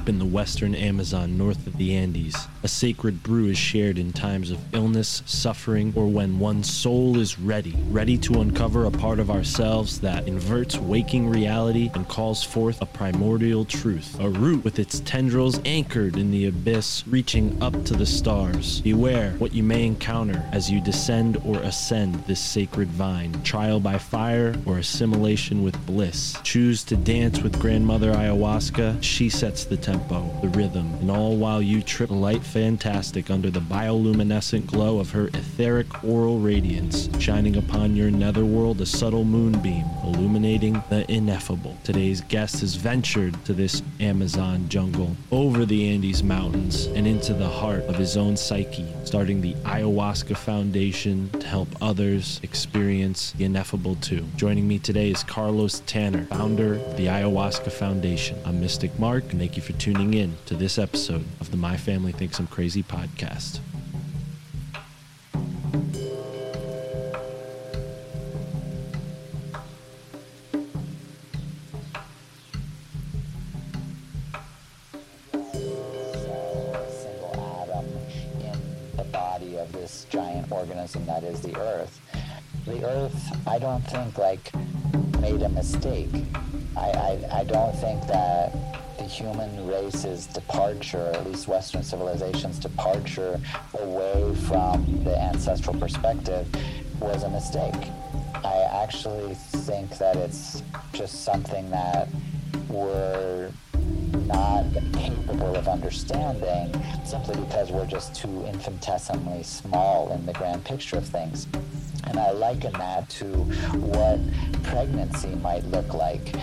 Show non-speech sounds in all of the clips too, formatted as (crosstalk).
Deep in the western Amazon north of the Andes, a sacred brew is shared in times of illness, suffering, or when one's soul is ready, ready to uncover a part of ourselves that inverts waking reality and calls forth a primordial truth, a root with its tendrils anchored in the abyss, reaching up to the stars. Beware what you may encounter as you descend or ascend this sacred vine, trial by fire or assimilation with bliss. Choose to dance with grandmother ayahuasca, she sets the tempo, the rhythm, and all while you trip light fantastic under the bioluminescent glow of her etheric oral radiance, shining upon your netherworld a subtle moonbeam, illuminating the ineffable. Today's guest has ventured to this Amazon jungle, over the Andes Mountains, and into the heart of his own psyche, starting the Ayahuasca Foundation to help others experience the ineffable too. Joining me today is Carlos Tanner, founder of the Ayahuasca Foundation. I'm Mystic Mark, and thank you for tuning in to this episode of the My Family Thinks I'm Crazy podcast. single atom in the body of this giant organism that is the Earth. The Earth, I don't think, like, made a mistake. I, I, I don't think that human race's departure, or at least Western civilization's departure away from the ancestral perspective, was a mistake. I actually think that it's just something that we're not capable of understanding simply because we're just too infinitesimally small in the grand picture of things. And I liken that to what pregnancy might look like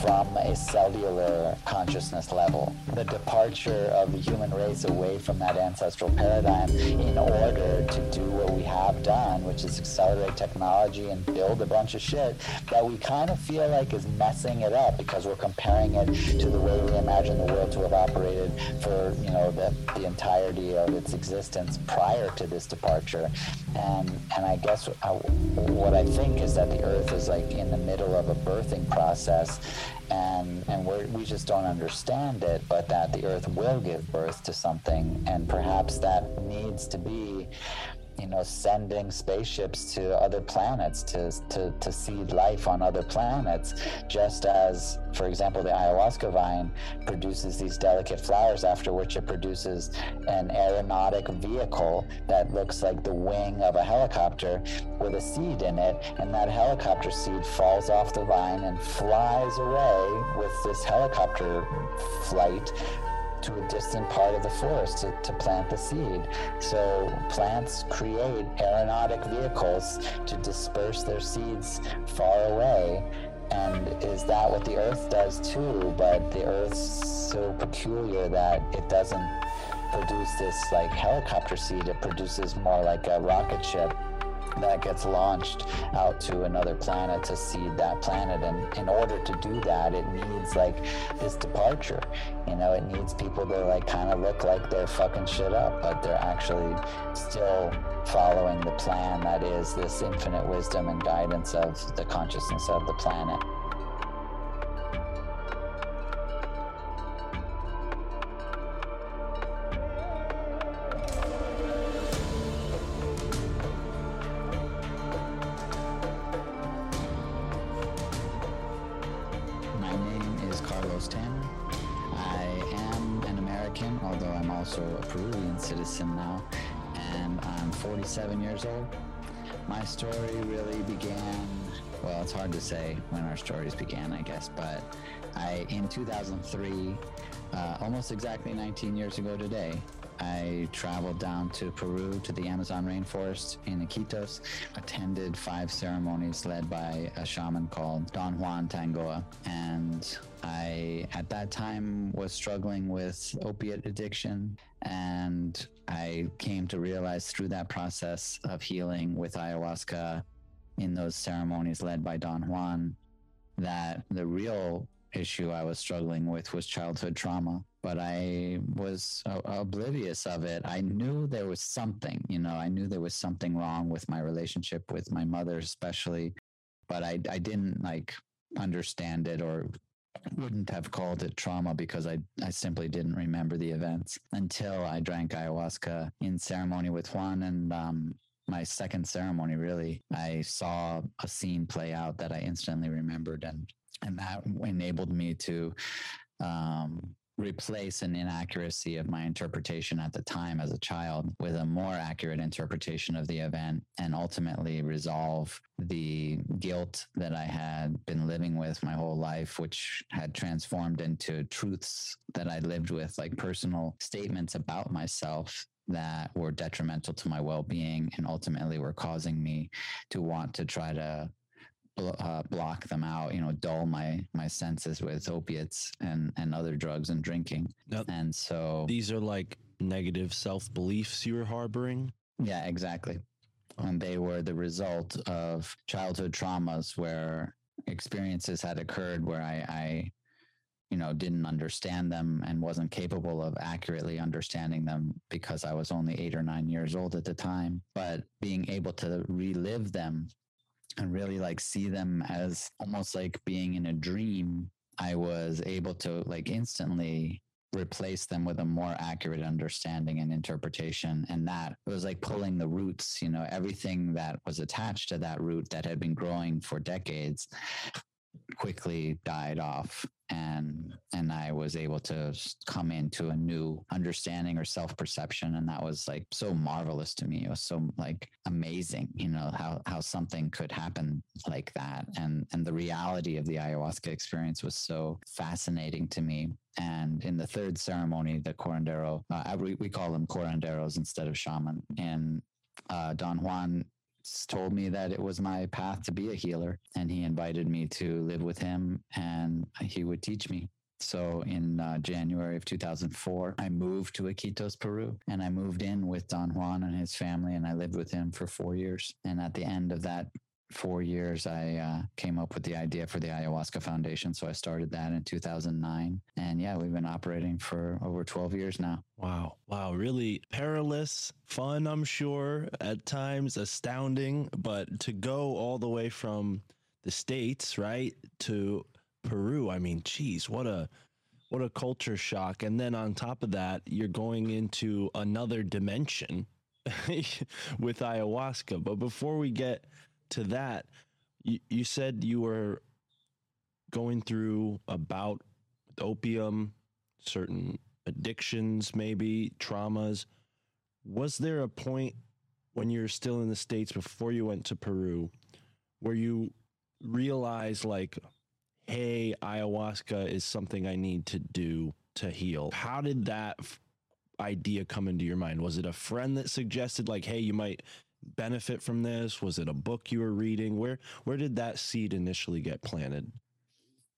from a cellular consciousness level. The departure of the human race away from that ancestral paradigm in order to do what we have done, which is accelerate technology and build a bunch of shit that we kind of feel like is messing it up because we're comparing it to the way we imagine the world to have operated for, you know, the, the entirety of its existence prior to this departure. And, and I guess uh, what I think is that the Earth is like in the middle of a birthing process and and we're, we just don't understand it, but that the Earth will give birth to something, and perhaps that needs to be, you know, sending spaceships to other planets to to to seed life on other planets, just as, for example, the ayahuasca vine produces these delicate flowers, after which it produces an aeronautic vehicle that looks like the wing of a helicopter with a seed in it, and that helicopter seed falls off the vine and flies away with this helicopter flight to a distant part of the forest to, to plant the seed. So plants create aeronautic vehicles to disperse their seeds far away. And is that what the earth does too? But the earth's so peculiar that it doesn't produce this like helicopter seed, it produces more like a rocket ship that gets launched out to another planet to seed that planet. And in order to do that, it needs like this departure. You know, it needs people to like kind of look like they're fucking shit up, but they're actually still following the plan that is this infinite wisdom and guidance of the consciousness of the planet. Began, well, it's hard to say when our stories began, I guess, but I, in 2003, uh, almost exactly 19 years ago today, I traveled down to Peru to the Amazon rainforest in Iquitos, attended five ceremonies led by a shaman called Don Juan Tangoa. And I, at that time, was struggling with opiate addiction. And I came to realize through that process of healing with ayahuasca in those ceremonies led by Don Juan that the real issue I was struggling with was childhood trauma, but I was oblivious of it. I knew there was something, you know, I knew there was something wrong with my relationship with my mother, especially, but I, I didn't like understand it or wouldn't have called it trauma because I, I simply didn't remember the events until I drank ayahuasca in ceremony with Juan and um, my second ceremony really i saw a scene play out that i instantly remembered and and that enabled me to um, replace an inaccuracy of my interpretation at the time as a child with a more accurate interpretation of the event and ultimately resolve the guilt that I had been living with my whole life, which had transformed into truths that I lived with, like personal statements about myself that were detrimental to my well-being and ultimately were causing me to want to try to uh, block them out you know dull my my senses with opiates and and other drugs and drinking. Now, and so these are like negative self beliefs you were harboring. yeah exactly. And they were the result of childhood traumas where experiences had occurred where i i you know didn't understand them and wasn't capable of accurately understanding them because i was only 8 or 9 years old at the time. But being able to relive them and really like see them as almost like being in a dream i was able to like instantly replace them with a more accurate understanding and interpretation. And that was like pulling the roots you know everything that was attached to that root that had been growing for decades quickly died off and and I was able to come into a new understanding or self-perception. And that was like so marvelous to me. It was so like amazing you know how how something could happen like that. And and the reality of the ayahuasca experience was so fascinating to me. And in the third ceremony the curandero, uh, we, we call them curanderos instead of shaman. And uh, Don Juan told me that it was my path to be a healer and he invited me to live with him and he would teach me so in uh, January of 2004, I moved to Iquitos, Peru, and I moved in with Don Juan and his family, and I lived with him for four years. And at the end of that four years, I uh, came up with the idea for the Ayahuasca Foundation. So I started that in 2009, and yeah, we've been operating for over 12 years now. Wow. Wow. Really perilous, fun, I'm sure, at times, astounding. But to go all the way from the States, right, to Peru, I mean, geez, what a. What a culture shock. And then on top of that, you're going into another dimension (laughs) with ayahuasca. But before we get to that, you, you said you were going through about opium, certain addictions, maybe traumas. Was there a point when you're still in the States before you went to Peru where you realized, like, hey, ayahuasca is something I need to do to heal? How did that idea come into your mind? Was it a friend that suggested, like, hey, you might benefit from this? Was it a book you were reading? Where where did that seed initially get planted?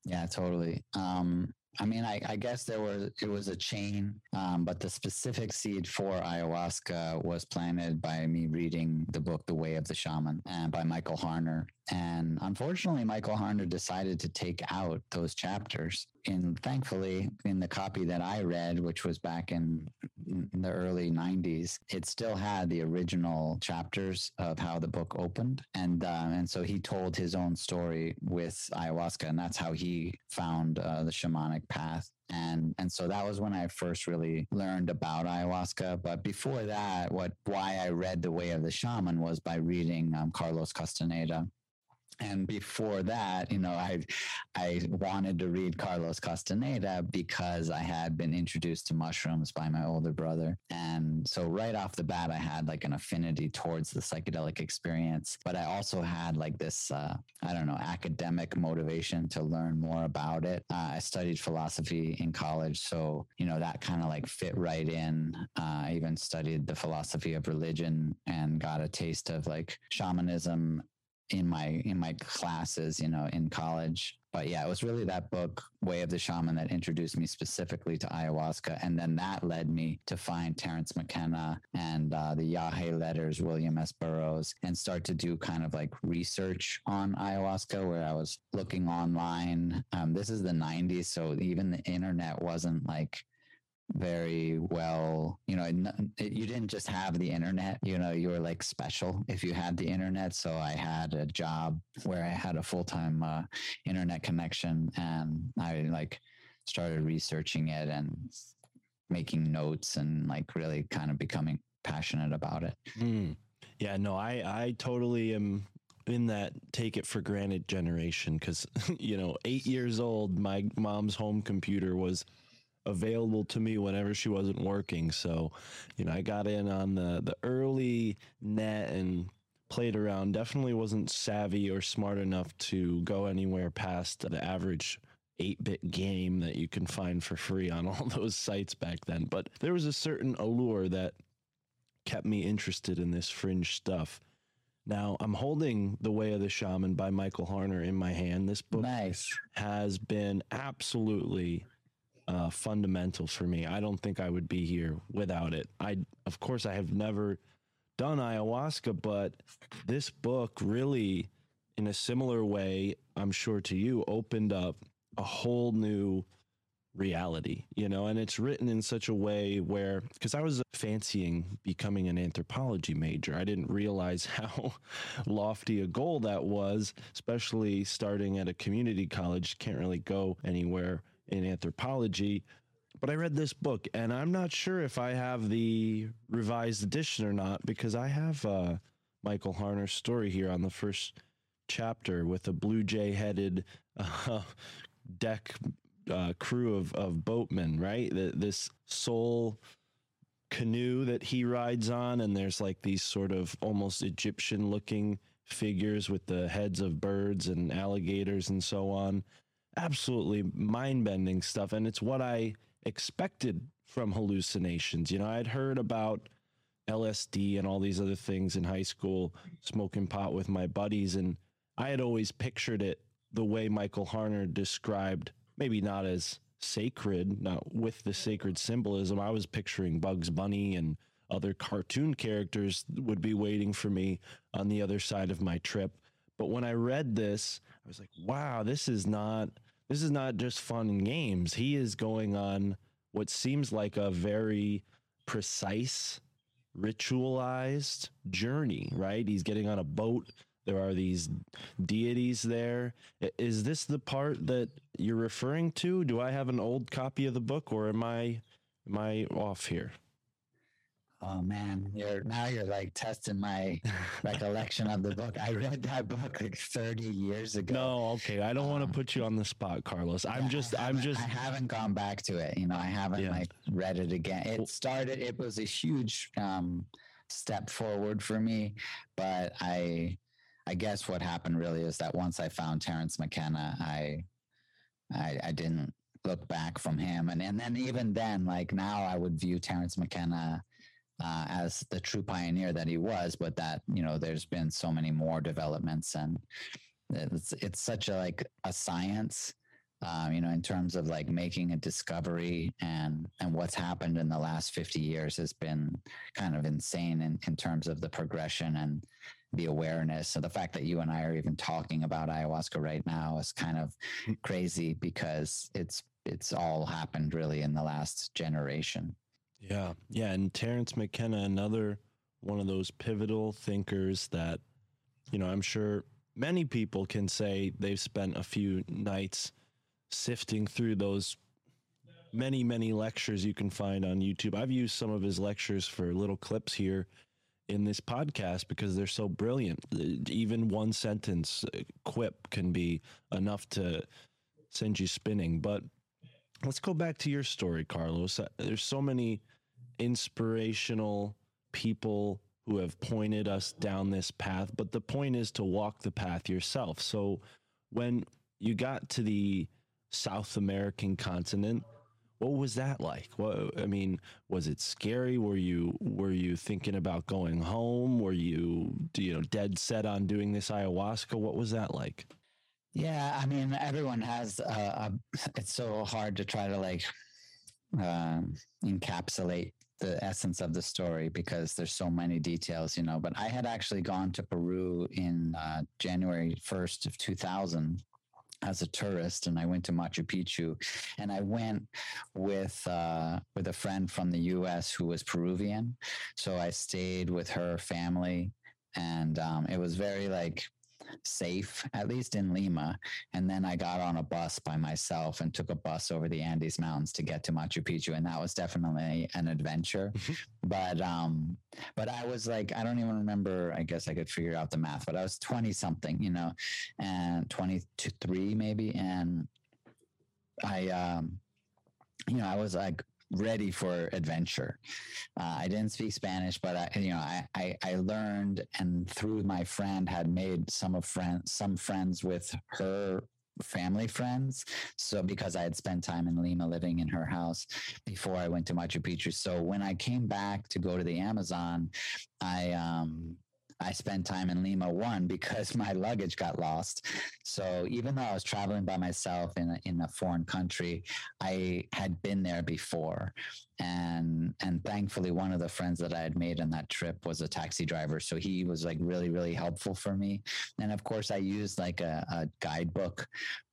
Yeah, totally. Um, I mean, I, I guess there was it was a chain, um, but the specific seed for ayahuasca was planted by me reading the book "The Way of the Shaman" and by Michael Harner. And unfortunately, Michael Harner decided to take out those chapters. And thankfully, in the copy that I read, which was back in, in the early '90s, it still had the original chapters of how the book opened. And uh, and so he told his own story with ayahuasca, and that's how he found uh, the shamanic path and and so that was when I first really learned about ayahuasca. But before that, what why I read The Way of the Shaman was by reading um, Carlos Castaneda. And before that, you know, I I wanted to read Carlos Castaneda because I had been introduced to mushrooms by my older brother. And so right off the bat, I had like an affinity towards the psychedelic experience. But I also had like this, uh, I don't know, academic motivation to learn more about it. Uh, I studied philosophy in college. So, you know, that kind of like fit right in. Uh, I even studied the philosophy of religion and got a taste of like shamanism in my in my classes you know in college. But yeah it was really that book way of the shaman that introduced me specifically to ayahuasca. And then that led me to find terence mckenna and uh, the yage letters william s. Burroughs and start to do kind of like research on ayahuasca where i was looking online. Um, this is the 90s so even the internet wasn't like very well you know it, you didn't just have the internet you know you were like special if you had the internet so i had a job where i had a full-time uh, internet connection and i like started researching it and making notes and like really kind of becoming passionate about it Mm. Yeah, no, I I totally am in that take it for granted generation because (laughs) you know eight years old, my mom's home computer was available to me whenever she wasn't working. So, you know, I got in on the the early net and played around. Definitely wasn't savvy or smart enough to go anywhere past the average 8 bit game that you can find for free on (laughs) all those sites back then. But there was a certain allure that kept me interested in this fringe stuff. Now, I'm holding The Way of the Shaman by Michael Harner in my hand. This book nice has been absolutely uh, fundamental for me. I don't think I would be here without it. I, of course, I have never done ayahuasca, but this book really, in a similar way, I'm sure to you, opened up a whole new reality, you know, and it's written in such a way where, because I was fancying becoming an anthropology major, I didn't realize (laughs) how lofty a goal that was, especially starting at a community college. Can't really go anywhere in anthropology. But I read this book, and I'm not sure if I have the revised edition or not because I have uh, Michael Harner's story here on the first chapter with a blue jay headed uh, (laughs) deck uh, crew of, of boatmen, right? The, this soul canoe that he rides on, and there's like these sort of almost Egyptian looking figures with the heads of birds and alligators and so on. Absolutely mind bending stuff. And it's what I expected from hallucinations. You know, I'd heard about LSD and all these other things in high school, smoking pot with my buddies. And I had always pictured it the way Michael Harner described, maybe not as sacred, not with the sacred symbolism. I was picturing Bugs Bunny and other cartoon characters would be waiting for me on the other side of my trip. But when I read this, I was like, wow, this is not this is not just fun and games. He is going on what seems like a very precise ritualized journey, right? He's getting on a boat. There are these deities there. Is this the part that you're referring to? Do I have an old copy of the book or am I am I off here? Oh man, you're now you're like testing my recollection (laughs) of the book. I read that book like 30 years ago. No, okay. I don't want to put you on the spot, Carlos. I'm Yeah, just I'm just I haven't gone back to it. You know, I haven't Yeah. like read it again. It started. It was a huge um, step forward for me, but I, I guess what happened really is that once I found Terence McKenna, I, I, I didn't look back from him, and and then even then, like now, I would view Terence McKenna. Uh, as the true pioneer that he was, but that you know, there's been so many more developments, and it's it's such a like a science um, you know, in terms of like making a discovery and and what's happened in the last 50 years has been kind of insane in, in terms of the progression and the awareness. So the fact that you and I are even talking about ayahuasca right now is kind of crazy because it's it's all happened really in the last generation. Yeah. Yeah. And Terence McKenna, another one of those pivotal thinkers that, you know, I'm sure many people can say they've spent a few nights sifting through those many, many lectures you can find on YouTube. I've used some of his lectures for little clips here in this podcast because they're so brilliant. Even one sentence uh, quip can be enough to send you spinning. But let's go back to your story, Carlos. Uh, There's so many inspirational people who have pointed us down this path, but the point is to walk the path yourself. So when you got to the South American continent, what was that like? What I mean, was it scary? Were you were you thinking about going home? Were you you know dead set on doing this ayahuasca? What was that like? Yeah, I mean, everyone has. Uh, a, it's so hard to try to like um, encapsulate the essence of the story because there's so many details, you know. But I had actually gone to Peru in uh, January 1st of 2000 as a tourist, and I went to Machu Picchu, and I went with uh, with a friend from the U.S. who was Peruvian, so I stayed with her family, and um, it was very like safe, at least in Lima. And then I got on a bus by myself and took a bus over the Andes Mountains to get to Machu Picchu, and that was definitely an adventure. but um, but I was like, I don't even remember. I guess I could figure out the math, but I was twenty something, you know, and twenty three maybe, and I um, you know, I was like ready for adventure. Uh, I didn't speak Spanish, but I, you know, I, I, I learned and through my friend had made some of friends, some friends with her family friends. So because I had spent time in Lima living in her house before I went to Machu Picchu. So when I came back to go to the Amazon, I, um, I spent time in Lima one because (laughs) my luggage got lost. So even though I was traveling by myself in a, in a foreign country, I had been there before, and and thankfully one of the friends that I had made on that trip was a taxi driver, so he was like really really helpful for me. And of course, I used like a, a guidebook.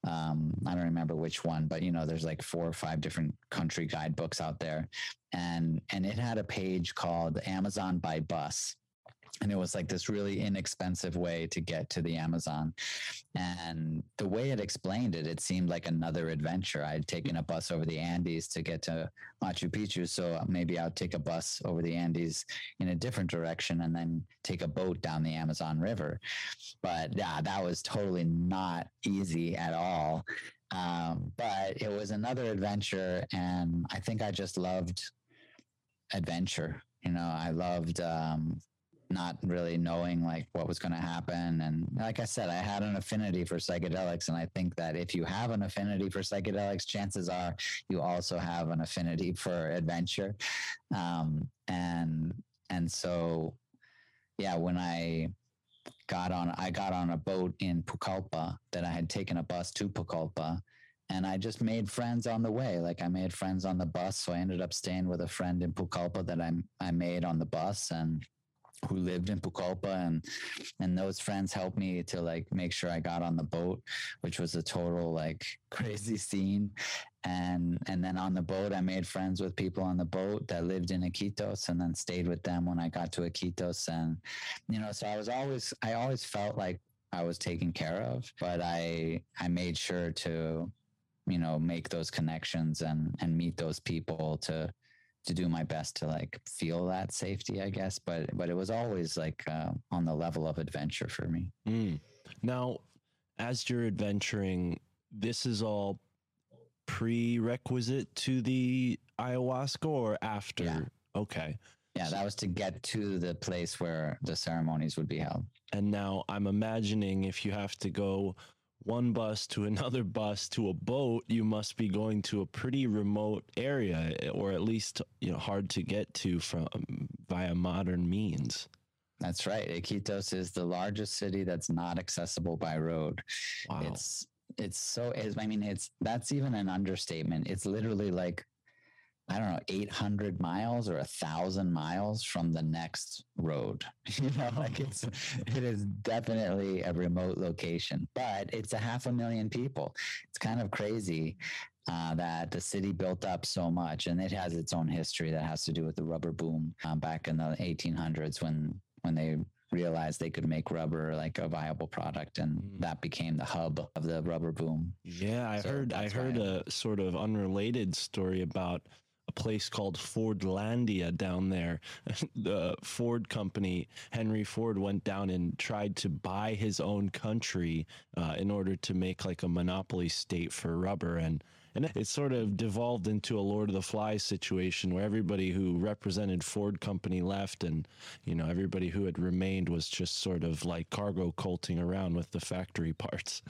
Um, I don't remember which one, but you know, there's like four or five different country guidebooks out there, and and it had a page called Amazon by Bus and it was like this really inexpensive way to get to the Amazon. And the way it explained it, it seemed like another adventure. I'd taken a bus over the Andes to get to Machu Picchu. So maybe I'll take a bus over the Andes in a different direction and then take a boat down the Amazon River. But yeah, that was totally not easy at all. Um, but it was another adventure. And I think I just loved adventure. You know, I loved um, not really knowing like what was going to happen and like i said i had an affinity for psychedelics and i think that if you have an affinity for psychedelics chances are you also have an affinity (laughs) for adventure um, and and so yeah when i got on i got on a boat in pucallpa that i had taken a bus to pucallpa and I just made friends on the way. Like I made friends on the bus, so I ended up staying with a friend in Pucallpa that I I made on the bus, and who lived in Pucallpa and and those friends helped me to like make sure I got on the boat, which was a total like (laughs) crazy scene. And and then on the boat I made friends with people on the boat that lived in Iquitos and then stayed with them when I got to Iquitos and you know so I was always I always felt like I was taken care of, but I I made sure to you know make those connections and and meet those people to to do my best to like feel that safety, I guess. But but it was always like uh, on the level of adventure for me. Mm. Now, as you're adventuring, this is all prerequisite to the ayahuasca or after? Yeah. Okay. Yeah, that was to get to the place where the ceremonies would be held. And now I'm imagining if you have to go one bus to another (laughs) bus to a boat, you must be going to a pretty remote area, or at least you know hard to get to from via modern means. That's right. Iquitos is the largest city that's not accessible by road. Wow. It's it's so. I mean, it's that's even an understatement. It's literally like I don't know, 800 miles or a thousand miles from the next road. (laughs) You know, like it's, it is definitely a remote location, but it's a half a million people. It's kind of crazy uh, that the city built up so much and it has its own history that has to do with the rubber boom um, back in the 1800s when, when they realized they could make rubber like a viable product and Mm. that became the hub of the rubber boom. Yeah, I So heard I heard a sort of unrelated story about place called Fordlandia down there. (laughs) the Ford company, Henry Ford went down and tried to buy his own country uh, in order to make like a monopoly state for rubber and and it sort of devolved into a Lord of the Flies situation where everybody who represented Ford company left and you know everybody who had remained was just sort of like cargo culting around with the factory (laughs) parts.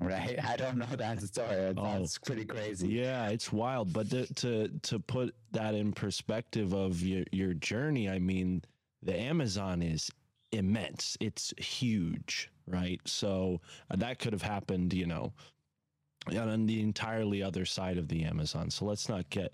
Right. (laughs) I don't know that story. That's pretty crazy. Yeah, it's wild. But to to, to put that in perspective of your, your journey, I mean, the Amazon is immense. It's huge, right? So uh, that could have happened, you know, on the entirely other side of the Amazon. So let's not get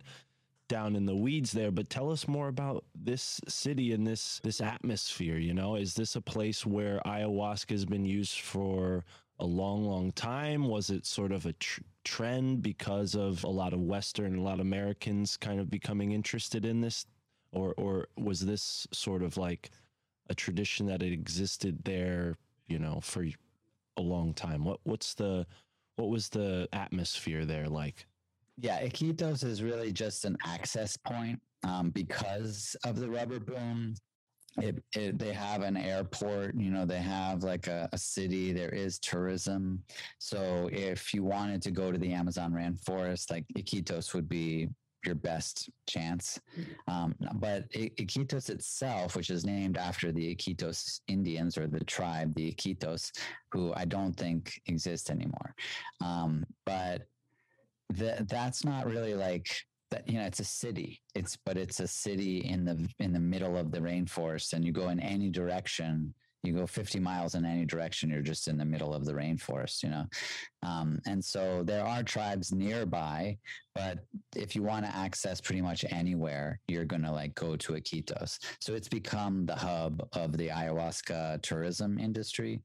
down in the weeds there but tell us more about this city and this this atmosphere you know is this a place where ayahuasca has been used for a long long time? Was it sort of a tr- trend because of a lot of western a lot of americans kind of becoming interested in this? Or or was this sort of like a tradition that existed there you know for a long time? What what's the what was the atmosphere there like? Yeah, Iquitos is really just an access point um, because of the rubber boom. It, it, they have an airport, you know, they have like a, a city, there is tourism. So if you wanted to go to the Amazon rainforest, like Iquitos would be your best chance. Um, but Iquitos itself, which is named after the Iquitos Indians or the tribe, the Iquitos, who I don't think exist anymore. Um, but that that's not really like that you know it's a city. It's but it's a city in the in the middle of the rainforest and you go in any direction you go 50 miles in any direction you're just in the middle of the rainforest you know? Um, and so there are tribes nearby but if you want to access pretty much anywhere you're going to like go to iquitos. So it's become the hub of the ayahuasca tourism industry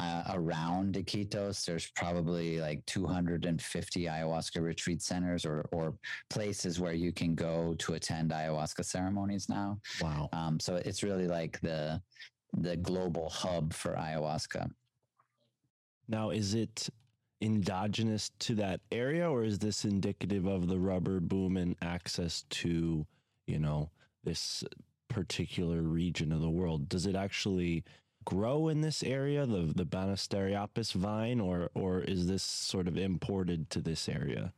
uh, around Iquitos, there's probably like 250 ayahuasca retreat centers or, or places where you can go to attend ayahuasca ceremonies now. wow. Um, so it's really like the the global hub for ayahuasca. Now, is it endogenous to that area, or is this indicative of the rubber boom and access to, you know, this particular region of the world? Does it actually grow in this area, the the Banisteriopsis vine, or or is this sort of imported to this area?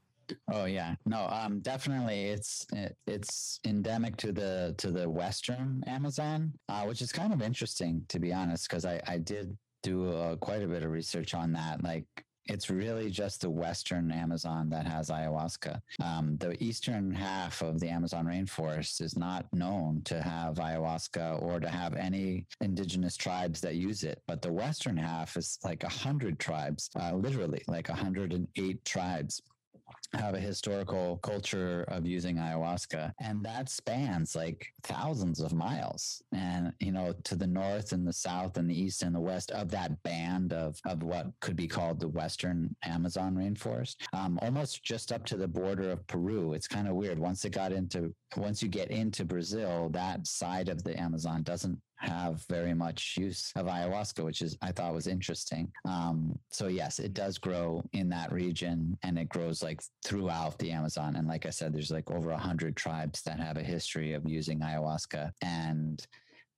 Oh yeah, no, um, definitely. It's it, it's endemic to the to the western Amazon, uh, which is kind of interesting to be honest, because I I did do uh, quite a bit of research on that. Like, it's really just the western Amazon that has ayahuasca. Um, the eastern half of the Amazon rainforest is not known to have ayahuasca or to have any indigenous tribes that use it. But the western half is like a hundred tribes, uh, literally like hundred and eight tribes have a historical culture of using ayahuasca and that spans like thousands of miles. And you know to the north and the south and the east and the west of that band of of what could be called the western amazon rainforest um, almost just up to the border of peru. It's kind of weird. Once it got into once you get into brazil that side of the amazon doesn't have very much use of ayahuasca, which is I thought was interesting. Um, so yes, it does grow in that region, and it grows like throughout the Amazon. And like I said, there's like over a hundred tribes that have a history of using ayahuasca, and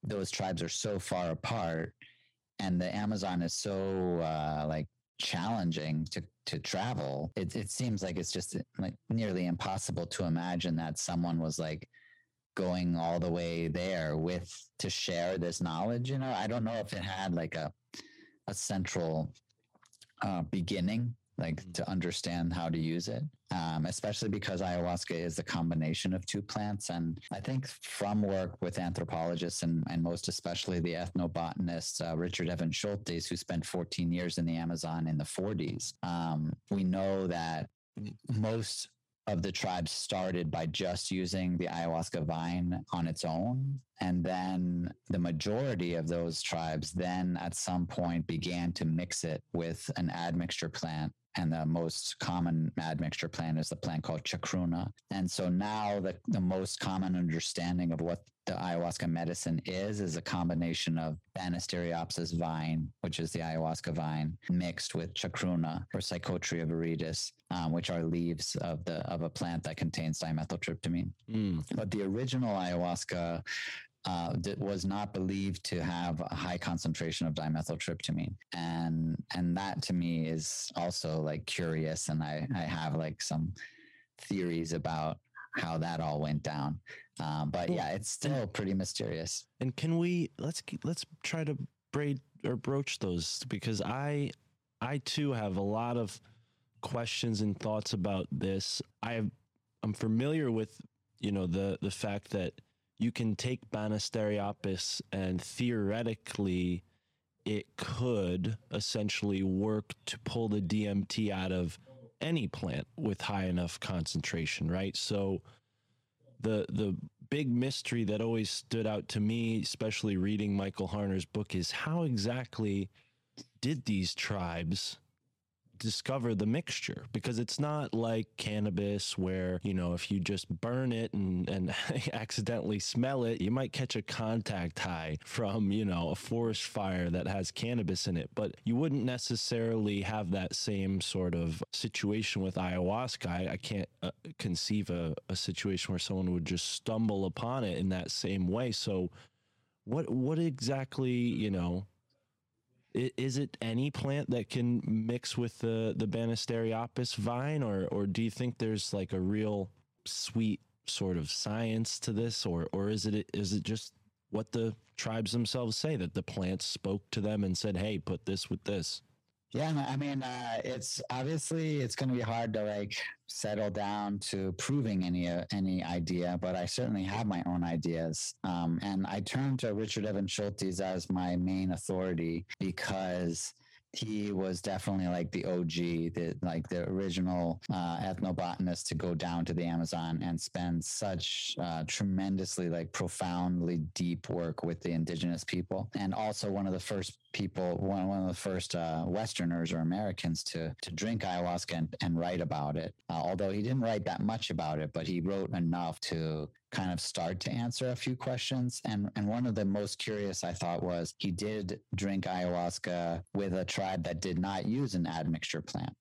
those tribes are so far apart, and the Amazon is so uh, like challenging to to travel. It, it seems like it's just like nearly impossible to imagine that someone was like going all the way there with to share this knowledge you know? I don't know if it had like a a central uh, beginning like to understand how to use it, um, especially because ayahuasca is the combination of two plants. And I think from work with anthropologists and, and most especially the ethnobotanist uh, Richard Evans Schultes, who spent 14 years in the Amazon in the 40s, um, we know that most of the tribes started by just using the ayahuasca vine on its own. And then the majority of those tribes then at some point began to mix it with an admixture plant. And the most common admixture plant is the plant called chacruna. And so now the, the most common understanding of what the ayahuasca medicine is is a combination of Banisteriopsis vine, which is the ayahuasca vine, mixed with chacruna or Psychotria viridis, um, which are leaves of the of a plant that contains dimethyltryptamine. Mm. But the original ayahuasca uh, that was not believed to have a high concentration of dimethyltryptamine, and and that to me is also like curious, and I I have like some theories about how that all went down. Um, but yeah, it's still pretty mysterious. And can we let's let's try to braid or broach those because I I too have a lot of questions and thoughts about this. I have I'm familiar with you know the the fact that you can take Banisteriopsis and theoretically it could essentially work to pull the DMT out of any plant with high enough concentration, right? So the the big mystery that always stood out to me, especially reading Michael Harner's book, is how exactly did these tribes discover the mixture because it's not like cannabis where you know if you just burn it and and (laughs) accidentally smell it you might catch a contact high from you know a forest fire that has cannabis in it. But you wouldn't necessarily have that same sort of situation with ayahuasca. I, I can't uh, conceive a, a situation where someone would just stumble upon it in that same way. So what what exactly you know Is it any plant that can mix with the the Banisteriopsis vine, or or do you think there's like a real sweet sort of science to this, or or is it is it just what the tribes themselves say that the plants spoke to them and said, "Hey, put this with this." Yeah, I mean, uh, it's obviously it's going to be hard to like settle down to proving any uh, any idea, but I certainly have my own ideas, um, and I turn to Richard Evans Schultes as my main authority because he was definitely like the OG, the like the original uh, ethnobotanist to go down to the Amazon and spend such uh, tremendously like profoundly deep work with the indigenous people, and also one of the first people, one, one of the first uh, Westerners or Americans to to drink ayahuasca and, and write about it. Uh, although he didn't write that much about it, but he wrote enough to kind of start to answer a few questions. And and one of the most curious I thought was he did drink ayahuasca with a tribe that did not use an admixture plant.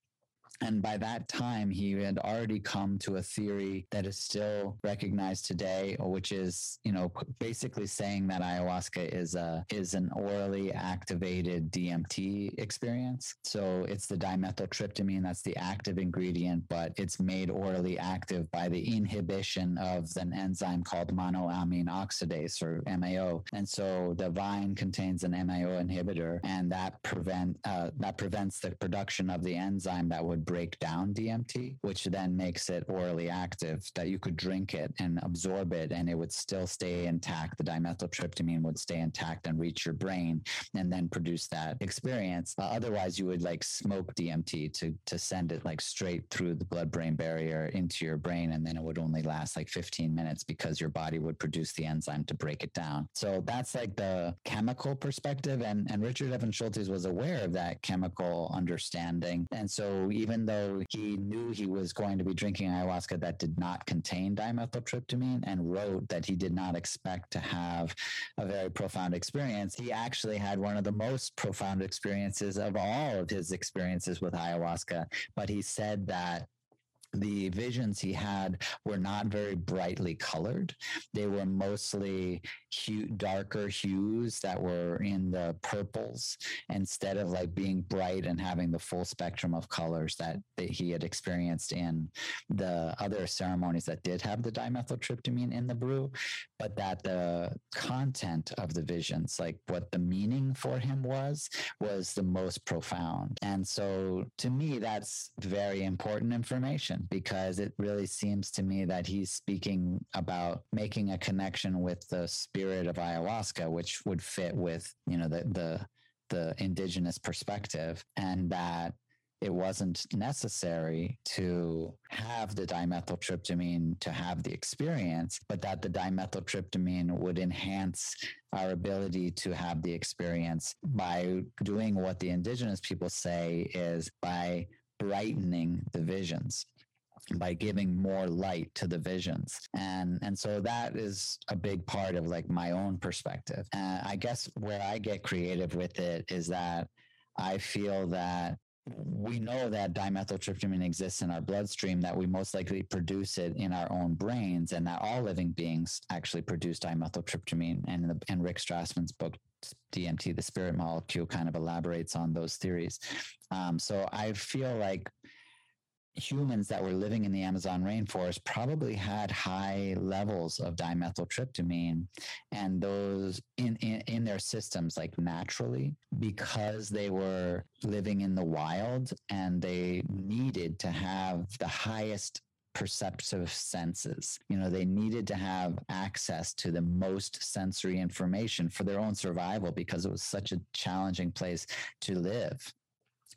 And by that time, he had already come to a theory that is still recognized today, which is, you know, basically saying that ayahuasca is a is an orally activated DMT experience. So it's the dimethyltryptamine that's the active ingredient, but it's made orally active by the inhibition of an enzyme called monoamine oxidase or MAO. And so the vine contains an MAO inhibitor, and that prevent uh, that prevents the production of the enzyme that would break down DMT, which then makes it orally active that you could drink it and absorb it and it would still stay intact. The dimethyltryptamine would stay intact and reach your brain and then produce that experience. Uh, otherwise, you would like smoke DMT to, to send it like straight through the blood brain barrier into your brain. And then it would only last like 15 minutes because your body would produce the enzyme to break it down. So that's like the chemical perspective. And, and Richard Evans Schultes was aware of that chemical understanding. And so even though he knew he was going to be drinking ayahuasca that did not contain dimethyltryptamine and wrote that he did not expect to have a very profound experience, he actually had one of the most profound experiences of all of his experiences with ayahuasca. But he said that the visions he had were not very brightly colored. They were mostly hue, darker hues that were in the purples instead of like being bright and having the full spectrum of colors that, that he had experienced in the other ceremonies that did have the dimethyltryptamine in the brew. But that the content of the visions, like what the meaning for him was, was the most profound. And so to me, that's very important information because it really seems to me that he's speaking about making a connection with the spirit of ayahuasca, which would fit with, you know, the, the, the indigenous perspective and that it wasn't necessary to have the dimethyltryptamine to have the experience, but that the dimethyltryptamine would enhance our ability to have the experience by doing what the indigenous people say is by brightening the visions by giving more light to the visions. And and so that is a big part of like my own perspective. Uh, i guess where i get creative with it is that i feel that we know that dimethyltryptamine exists in our bloodstream, that we most likely produce it in our own brains, and that all living beings actually produce dimethyltryptamine. And, the, Rick Strassman's book, DMT, the spirit molecule, kind of elaborates on those theories. Um, so I feel like humans that were living in the Amazon rainforest probably had high levels of dimethyltryptamine and those in, in, in their systems like naturally because they were living in the wild and they needed to have the highest perceptive senses. You know, they needed to have access to the most sensory information for their own survival because it was such a challenging place to live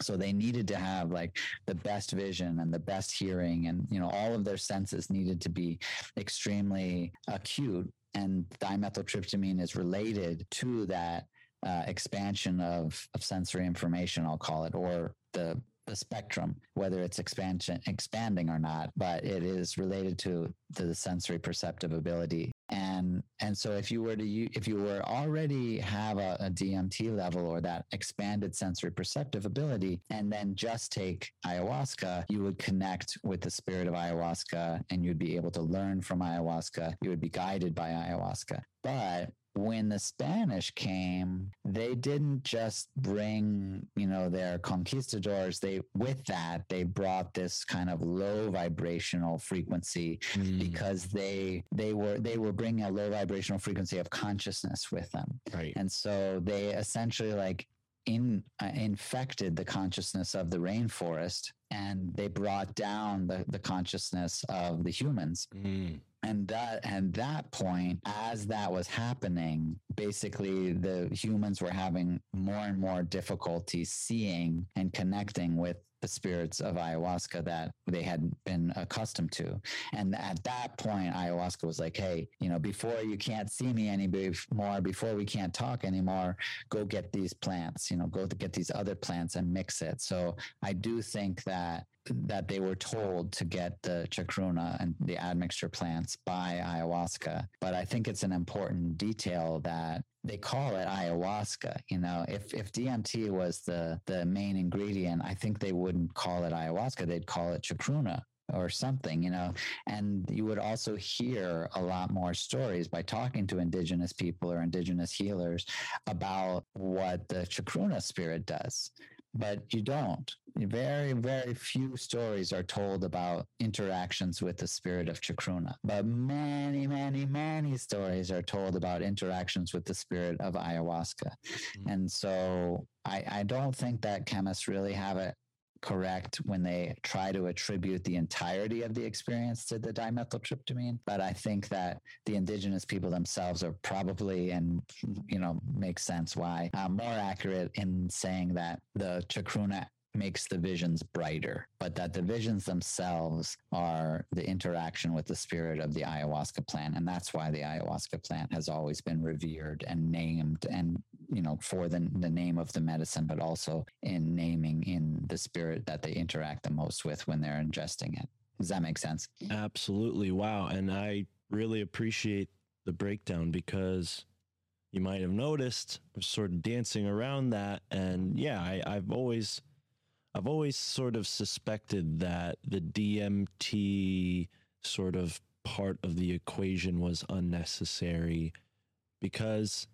so they needed to have like the best vision and the best hearing and you know all of their senses needed to be extremely acute. And dimethyltryptamine is related to that uh, expansion of, of sensory information i'll call it or the the spectrum, whether it's expansion expanding or not, but it is related to, the sensory perceptive ability and and so if you were to if you were already have a, a, DMT level or that expanded sensory perceptive ability, and then just take ayahuasca, you would connect with the spirit of ayahuasca, and you'd be able to learn from ayahuasca. You would be guided by ayahuasca. But when the Spanish came, they didn't just bring, you know, their conquistadors. They, with that, they brought this kind of low vibrational frequency mm. because they, they were, they were bringing a low vibrational frequency of consciousness with them. Right. And so they essentially like in, uh, infected the consciousness of the rainforest and they brought down the, the consciousness of the humans. Mm and that and that point as that was happening basically the humans were having more and more difficulty seeing and connecting with the spirits of ayahuasca that they had been accustomed to. And at that point, ayahuasca was like, hey, you know, before you can't see me anymore, before we can't talk anymore, go get these plants, you know, go to get these other plants and mix it. So I do think that that they were told to get the chacruna and the admixture plants by ayahuasca. But I think it's an important detail that they call it ayahuasca. You know, if if DMT was the the main ingredient, I think they wouldn't call it ayahuasca. They'd call it chacruna or something, you know. And you would also hear a lot more stories by talking to indigenous people or indigenous healers about what the chacruna spirit does but you don't. Very, very few stories are told about interactions with the spirit of Chacruna, but many, many, many stories are told about interactions with the spirit of ayahuasca. Mm-hmm. And so I, I don't think that chemists really have it correct when they try to attribute the entirety of the experience to the dimethyltryptamine. But I think that the indigenous people themselves are probably, and you know, makes sense why, uh, more accurate in saying that the chacruna makes the visions brighter, but that the visions themselves are the interaction with the spirit of the ayahuasca plant. And that's why the ayahuasca plant has always been revered and named and, you know, for the, the name of the medicine, but also in naming in the spirit that they interact the most with when they're ingesting it. Does that make sense? Absolutely. Wow. And I really appreciate the breakdown because you might have noticed I'm sort of dancing around that. And yeah, I, I've always I've always sort of suspected that the DMT sort of part of the equation was unnecessary because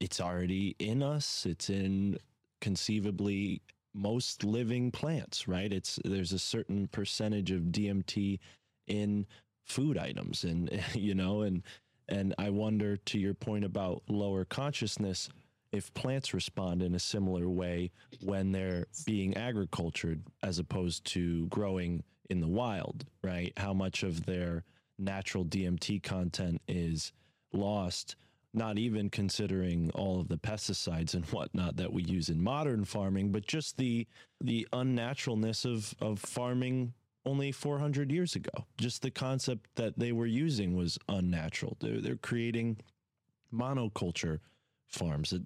it's already in us. It's in conceivably most living plants, right? It's there's a certain percentage of DMT in food items and (laughs) you know and And I wonder, to your point about lower consciousness, if plants respond in a similar way when they're being agricultured as opposed to growing in the wild, right? How much of their natural DMT content is lost, not even considering all of the pesticides and whatnot that we use in modern farming, but just the the unnaturalness of of farming only 400 years ago. Just the concept that they were using was unnatural. They're, they're creating monoculture farms that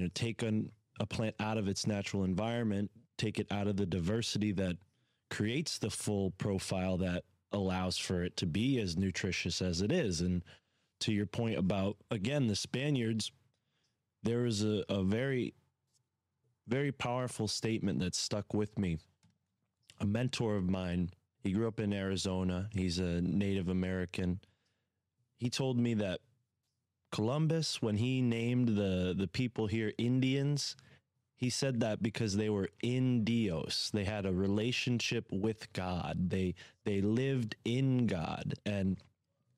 you know take a plant out of its natural environment, take it out of the diversity that creates the full profile that allows for it to be as nutritious as it is. And to your point about again the Spaniards, there is a, a very very powerful statement that stuck with me. A mentor of mine, he grew up in Arizona. He's a Native American. He told me that Columbus, when he named the the people here Indians, he said that because they were in Dios. They had a relationship with God. They they lived in God. And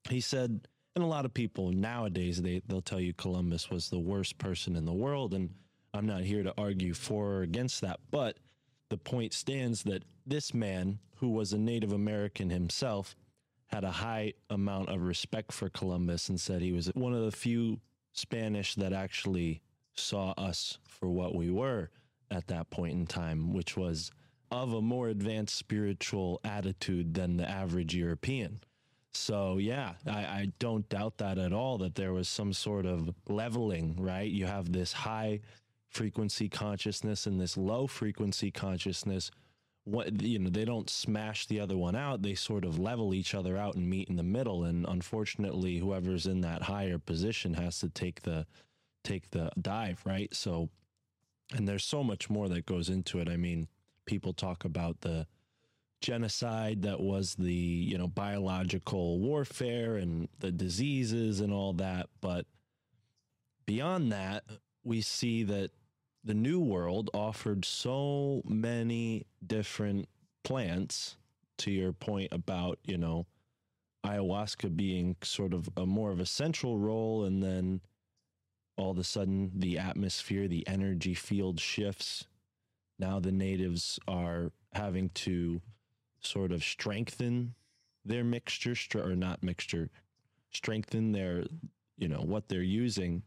he said, and a lot of people nowadays they they'll tell you Columbus was the worst person in the world. And I'm not here to argue for or against that, but the point stands that this man, who was a Native American himself, had a high amount of respect for Columbus and said he was one of the few Spanish that actually saw us for what we were at that point in time, which was of a more advanced spiritual attitude than the average European. So, yeah, I, I don't doubt that at all that there was some sort of leveling, right? You have this high frequency consciousness and this low frequency consciousness what you know they don't smash the other one out. They sort of level each other out and meet in the middle. And unfortunately whoever's in that higher position has to take the take the dive right? So and there's so much more that goes into it. I mean people talk about the genocide that was the you know biological warfare and the diseases and all that. But beyond that we see that the new world offered so many different plants to your point about you know ayahuasca being sort of a more of a central role and then all of a sudden the atmosphere the energy field shifts. Now the natives are having to sort of strengthen their mixture or not mixture strengthen their you know what they're using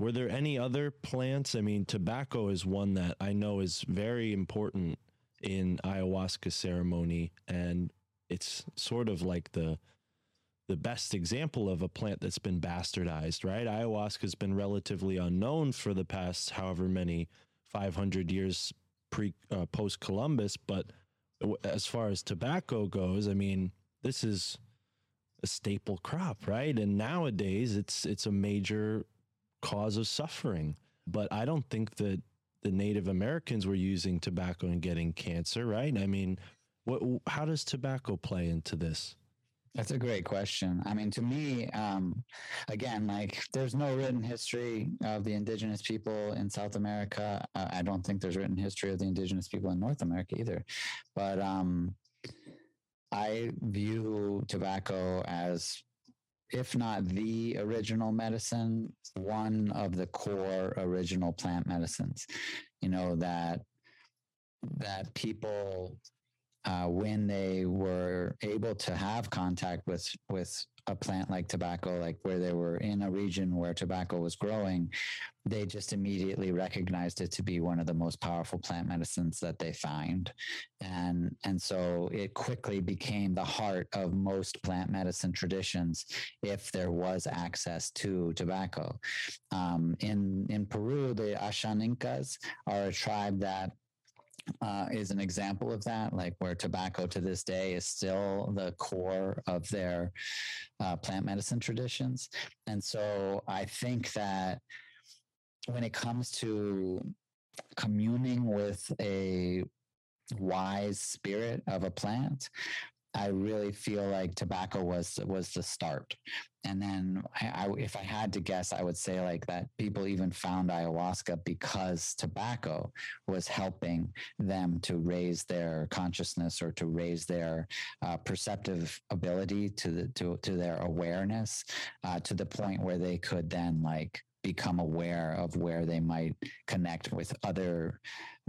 were there any other plants? I mean, tobacco is one that I know is very important in ayahuasca ceremony, and it's sort of like the the best example of a plant that's been bastardized, right? Ayahuasca has been relatively unknown for the past however many 500 years pre uh, post Columbus, but as far as tobacco goes, I mean, this is a staple crop, right? And nowadays, it's it's a major cause of suffering. But I don't think that the Native Americans were using tobacco and getting cancer, right? I mean, what? How does tobacco play into this? That's a great question. I mean, to me, um, again, like there's no written history of the indigenous people in South America. Uh, I don't think there's written history of the indigenous people in North America either. But um, I view tobacco as if not the original medicine, one of the core original plant medicines. You know that that people uh, when they were able to have contact with with a plant like tobacco, like where they were in a region where tobacco was growing, they just immediately recognized it to be one of the most powerful plant medicines that they find. And, and so it quickly became the heart of most plant medicine traditions if there was access to tobacco. Um, in, in Peru, the Ashaninkas are a tribe that uh, is an example of that, like where tobacco to this day is still the core of their uh, plant medicine traditions. And so I think that when it comes to communing with a wise spirit of a plant, I really feel like tobacco was was the start. And then, I, I, if I had to guess, I would say like that people even found ayahuasca because tobacco was helping them to raise their consciousness or to raise their uh, perceptive ability to the to to their awareness uh, to the point where they could then like become aware of where they might connect with other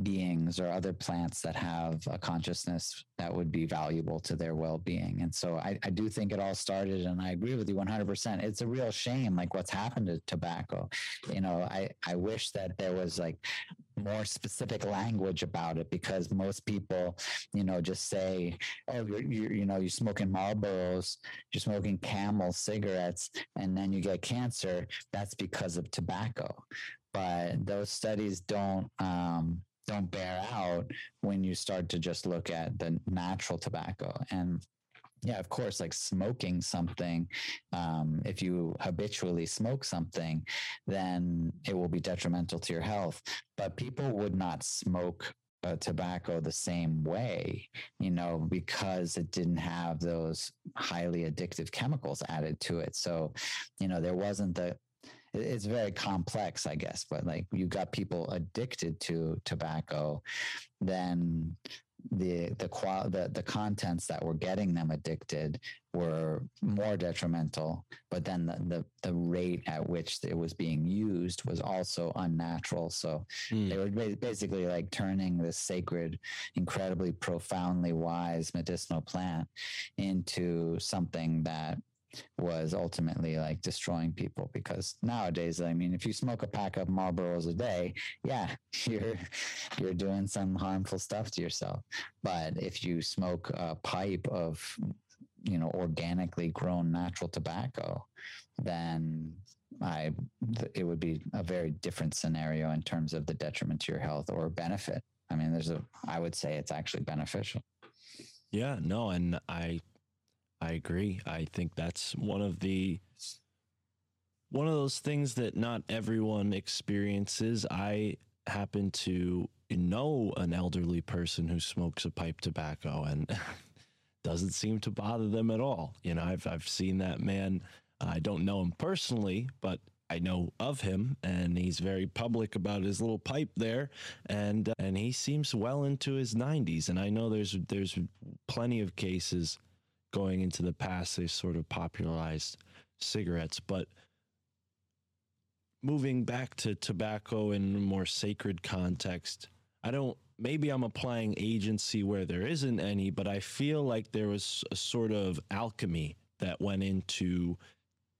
beings or other plants that have a consciousness that would be valuable to their well-being and so I, I, do think it all started and i agree with you 100% it's a real shame like what's happened to tobacco you know i i wish that there was like more specific language about it because most people, you know, just say, "Oh, you're, you're you know, you're smoking Marlboros, you're smoking Camel cigarettes, and then you get cancer." That's because of tobacco. But those studies don't um, don't bear out when you start to just look at the natural tobacco and yeah, of course, like smoking something, um, if you habitually smoke something, then it will be detrimental to your health. But people would not smoke uh, tobacco the same way, you know, because it didn't have those highly addictive chemicals added to it. So, you know, there wasn't the it's very complex, I guess, but like you got people addicted to tobacco, then the the qual the, the contents that were getting them addicted were more detrimental but then the, the the rate at which it was being used was also unnatural so mm. they were basically like turning this sacred incredibly profoundly wise medicinal plant into something that was ultimately like destroying people because nowadays i mean if you smoke a pack of marlboros a day yeah (laughs) you're you're doing some harmful stuff to yourself. But if you smoke a pipe of you know organically grown natural tobacco then i it would be a very different scenario in terms of the detriment to your health or benefit. I mean there's a i would say it's actually beneficial. Yeah no and i I agree. I think that's one of the one of those things that not everyone experiences. I happen to know an elderly person who smokes a pipe tobacco and (laughs) doesn't seem to bother them at all. You know, I've I've seen that man. I don't know him personally, but I know of him, and he's very public about his little pipe there, and uh, and he seems well into his 90s. And I know there's there's plenty of cases going into the past, they sort of popularized cigarettes. But moving back to tobacco in a more sacred context, I don't, maybe I'm applying agency where there isn't any, but I feel like there was a sort of alchemy that went into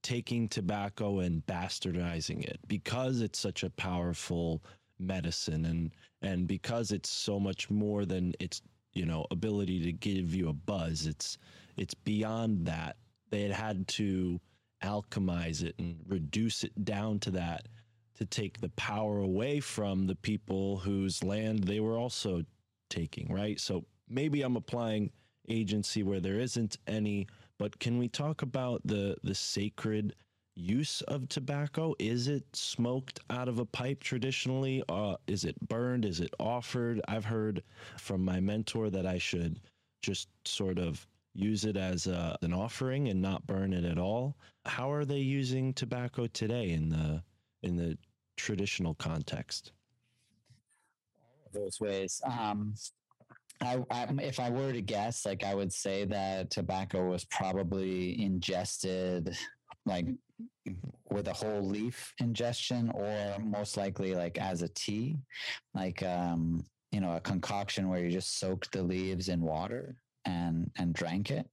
taking tobacco and bastardizing it because it's such a powerful medicine and and because it's so much more than its you know ability to give you a buzz it's it's beyond that they had had to alchemize it and reduce it down to that to take the power away from the people whose land they were also taking right so maybe i'm applying agency where there isn't any but can we talk about the the sacred use of tobacco? Is it smoked out of a pipe traditionally? Uh, is it burned? Is it offered? I've heard from my mentor that I should just sort of use it as a, an offering and not burn it at all. How are they using tobacco today in the in the traditional context? Those ways. Um, I, I, if I were to guess, like I would say that tobacco was probably ingested like with a whole leaf ingestion or most likely like as a tea like um you know a concoction where you just soak the leaves in water and and drank it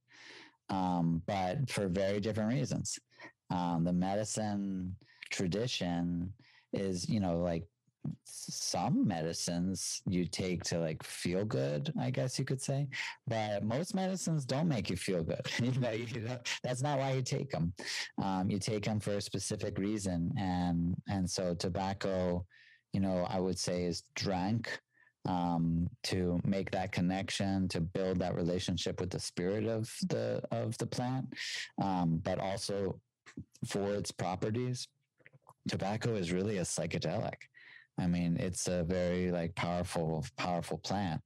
um but for very different reasons um the medicine tradition is you know like some medicines you take to like feel good, I guess you could say, but most medicines don't make you feel good. (laughs) you know, you know, that's not why you take them. Um, you take them for a specific reason, and and so tobacco, you know, I would say is drank um, to make that connection, to build that relationship with the spirit of the of the plant, um, but also for its properties. Tobacco is really a psychedelic. I mean, it's a very like powerful, powerful plant.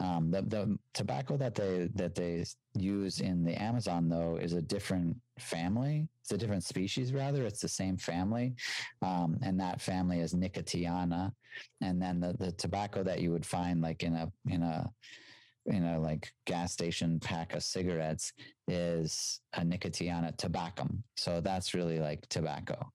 Um, the the tobacco that they that they use in the Amazon though is a different family. It's a different species rather. It's the same family, um, and that family is Nicotiana. And then the the tobacco that you would find like in a in a in a like gas station pack of cigarettes is a Nicotiana tabacum. So that's really like tobacco.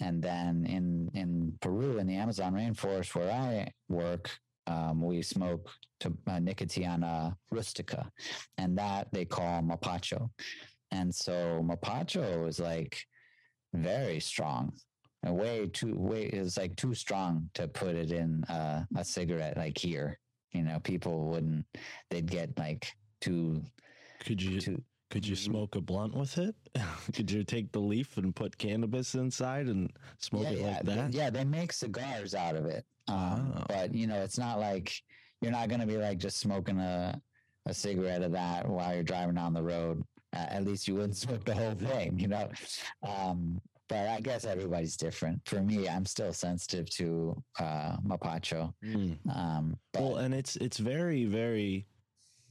And then in in Peru in the Amazon rainforest where I work, um, we smoke to, uh, Nicotiana rustica, and that they call mapacho. And so mapacho is like very strong. And way too way is like too strong to put it in uh, a cigarette like here. You know, people wouldn't. They'd get like too Could you too. could you smoke a blunt with it? (laughs) could you take the leaf and put cannabis inside and smoke yeah, it yeah, like that? yeah, they make cigars out of it. Um, Oh. But you know, it's not like you're not going to be like just smoking a a cigarette of that while you're driving down the road. Uh, at least you wouldn't (laughs) smoke the whole thing, you know. Um, but I guess everybody's different. For me, I'm still sensitive to uh, mapacho. Mm. Um, but Well, and it's it's very very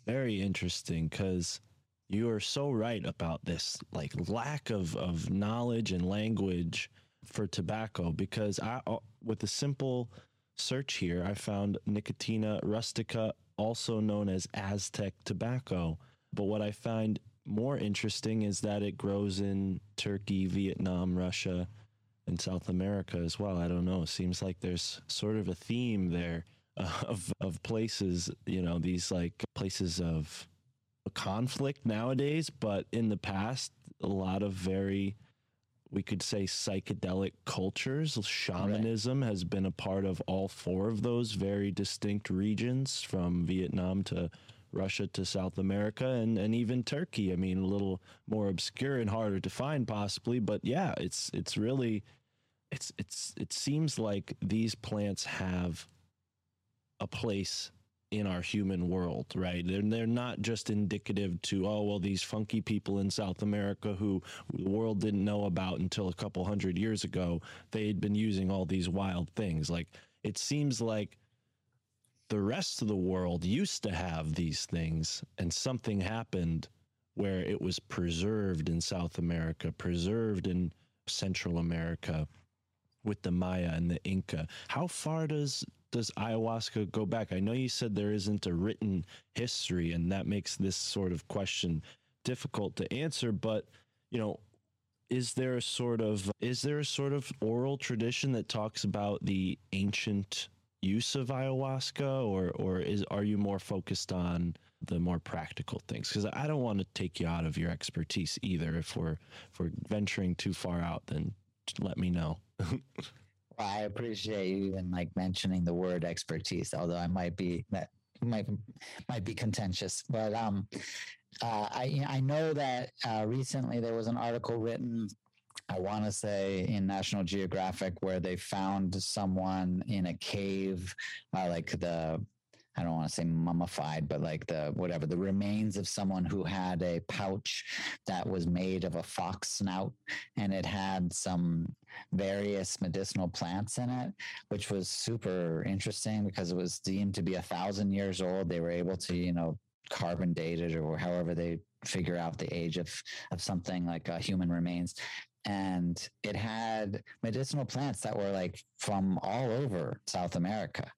very interesting because you are so right about this like lack of of knowledge and language for tobacco because I uh, with a simple search here I found Nicotiana rustica also known as Aztec tobacco but what I find more interesting is that it grows in Turkey, Vietnam, Russia, and South America as well. I don't know. Seems like there's sort of a theme there (laughs) of of places, you know, these like places of conflict nowadays, but in the past, a lot of very we could say psychedelic cultures. Shamanism has been a part of all four of those very distinct regions from Vietnam to Russia to South America and, and even Turkey. I mean, a little more obscure and harder to find possibly, but yeah, it's it's really it's it's it seems like these plants have a place in our human world, right? They're, they're not just indicative to, oh, well, these funky people in South America who the world didn't know about until a couple hundred years ago, they had been using all these wild things. Like, it seems like the rest of the world used to have these things, and something happened where it was preserved in South America, preserved in Central America with the Maya and the Inca. How far does does ayahuasca go back? I know you said there isn't a written history, and that makes this sort of question difficult to answer. But you know, is there a sort of is there a sort of oral tradition that talks about the ancient use of ayahuasca, or or is are you more focused on the more practical things? Because I don't want to take you out of your expertise either. If we're if we're venturing too far out, then let me know. I appreciate you even like mentioning the word expertise, although I might be that might might be contentious. But um, uh, I I know that uh, recently there was an article written. I want to say in National Geographic where they found someone in a cave, uh, like the I don't want to say mummified, but like the whatever the remains of someone who had a pouch that was made of a fox snout and it had some various medicinal plants in it, which was super interesting because it was deemed to be a thousand years old. They were able to, you know, carbon date it or however they figure out the age of, of something like uh, human remains. And it had medicinal plants that were like from all over South America,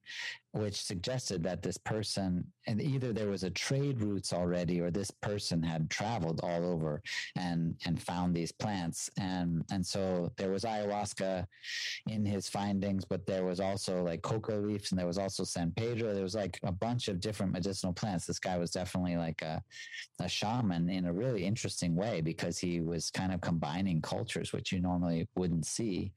which suggested that this person, and either there was a trade routes already, or this person had traveled all over and and found these plants, and and so there was ayahuasca in his findings, but there was also like coca leaves, and there was also San Pedro. There was like a bunch of different medicinal plants. This guy was definitely like a a shaman in a really interesting way because he was kind of combining cultures, which you normally wouldn't see.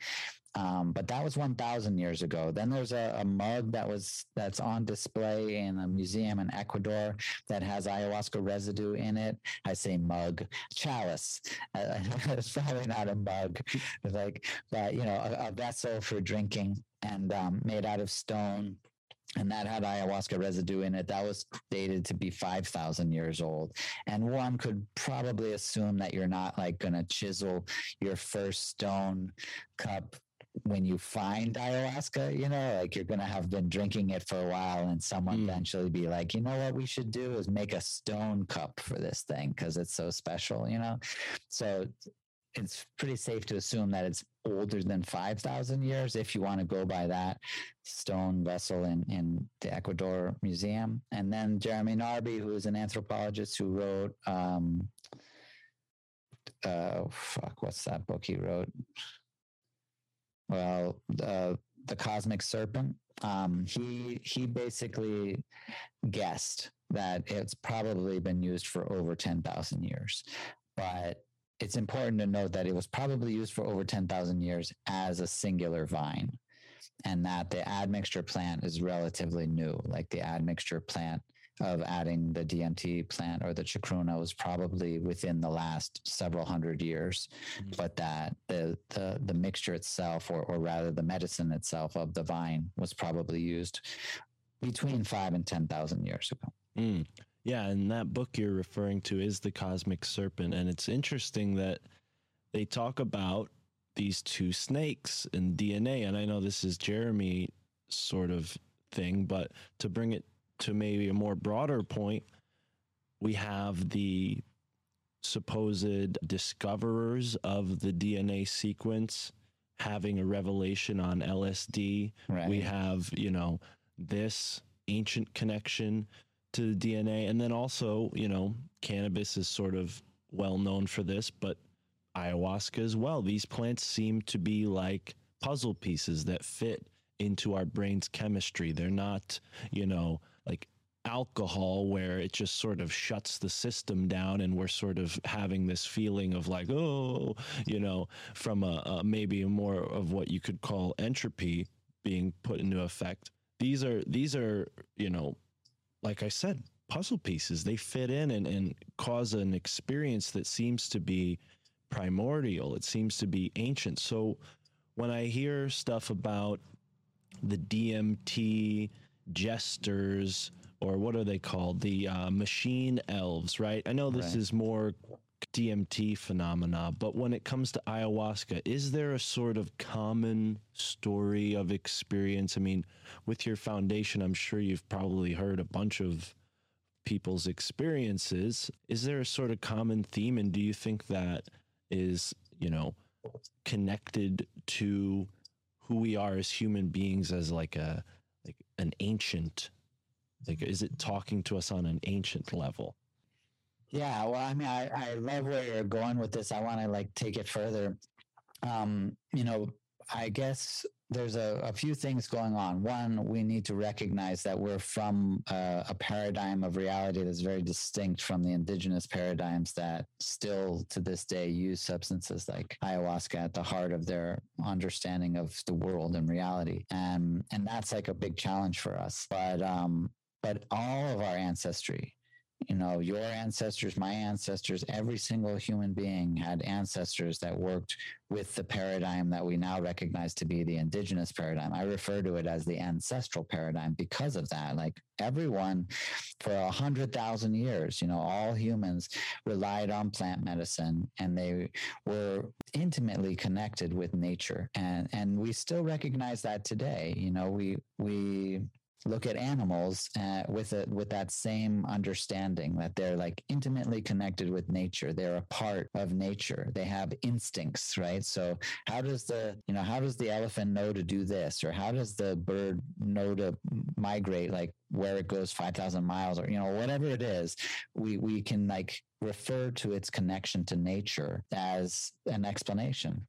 Um, but that was 1,000 years ago. Then there's a, a mug that was that's on display in a museum in Ecuador that has ayahuasca residue in it. I say mug, chalice. Uh, (laughs) it's probably not a mug, like, but you know, a, a vessel for drinking and um, made out of stone and that had ayahuasca residue in it. That was dated to be 5,000 years old. And one could probably assume that you're not like going to chisel your first stone cup when you find ayahuasca, you know, like you're going to have been drinking it for a while and someone Mm. eventually be like, you know what we should do is make a stone cup for this thing because it's so special, you know? So it's pretty safe to assume that it's older than 5,000 years if you want to go by that stone vessel in, in the Ecuador Museum. And then Jeremy Narby, who is an anthropologist who wrote, um, uh, fuck, what's that book he wrote? Well, the the Cosmic Serpent. Um, he he basically guessed that it's probably been used for over ten thousand years, but it's important to note that it was probably used for over ten thousand years as a singular vine, and that the admixture plant is relatively new. Like the admixture plant of adding the DMT plant or the chacruna was probably within the last several hundred years, but that the, the the mixture itself, or or rather the medicine itself of the vine, was probably used between five and ten thousand years ago. Mm. Yeah, and that book you're referring to is The Cosmic Serpent. And it's interesting that they talk about these two snakes in DNA. And I know this is Jeremy sort of thing, but to bring it to maybe a more broader point, we have the supposed discoverers of the DNA sequence having a revelation on LSD. Right. We have, you know, this ancient connection to the DNA. And then also, you know, cannabis is sort of well known for this, but ayahuasca as well. These plants seem to be like puzzle pieces that fit into our brain's chemistry. They're not, you know, like alcohol where it just sort of shuts the system down and we're sort of having this feeling of like oh you know from a, a maybe more of what you could call entropy being put into effect these are these are you know like I said, puzzle pieces. They fit in and, and cause an experience that seems to be primordial. It seems to be ancient. So when I hear stuff about the DMT jesters, or what are they called? The uh, machine elves, right? I know this Right. is more DMT phenomena, but when it comes to ayahuasca, is there a sort of common story of experience? I mean, with your foundation, I'm sure you've probably heard a bunch of people's experiences. Is there a sort of common theme? And do you think that is, you know, connected to who we are as human beings as like a, an ancient, like, is it talking to us on an ancient level? Yeah, well, I mean, I, I love where you're going with this. I want to like take it further. Um, you know, I guess there's a, a few things going on. One, we need to recognize that we're from uh, a paradigm of reality that's very distinct from the indigenous paradigms that still to this day use substances like ayahuasca at the heart of their understanding of the world and reality. And and that's like a big challenge for us. But um, but all of our ancestry, you know, your ancestors, my ancestors, every single human being had ancestors that worked with the paradigm that we now recognize to be the indigenous paradigm. I refer to it as the ancestral paradigm because of that. Like everyone for a hundred thousand years, you know, all humans relied on plant medicine and they were intimately connected with nature. And and we still recognize that today. You know, we we look at animals uh, with it with that same understanding that they're like intimately connected with nature. They're a part of nature. They have instincts right? So how does the you know how does the elephant know to do this? Or how does the bird know to migrate like where it goes 5000 miles or you know whatever it is we we can like refer to its connection to nature as an explanation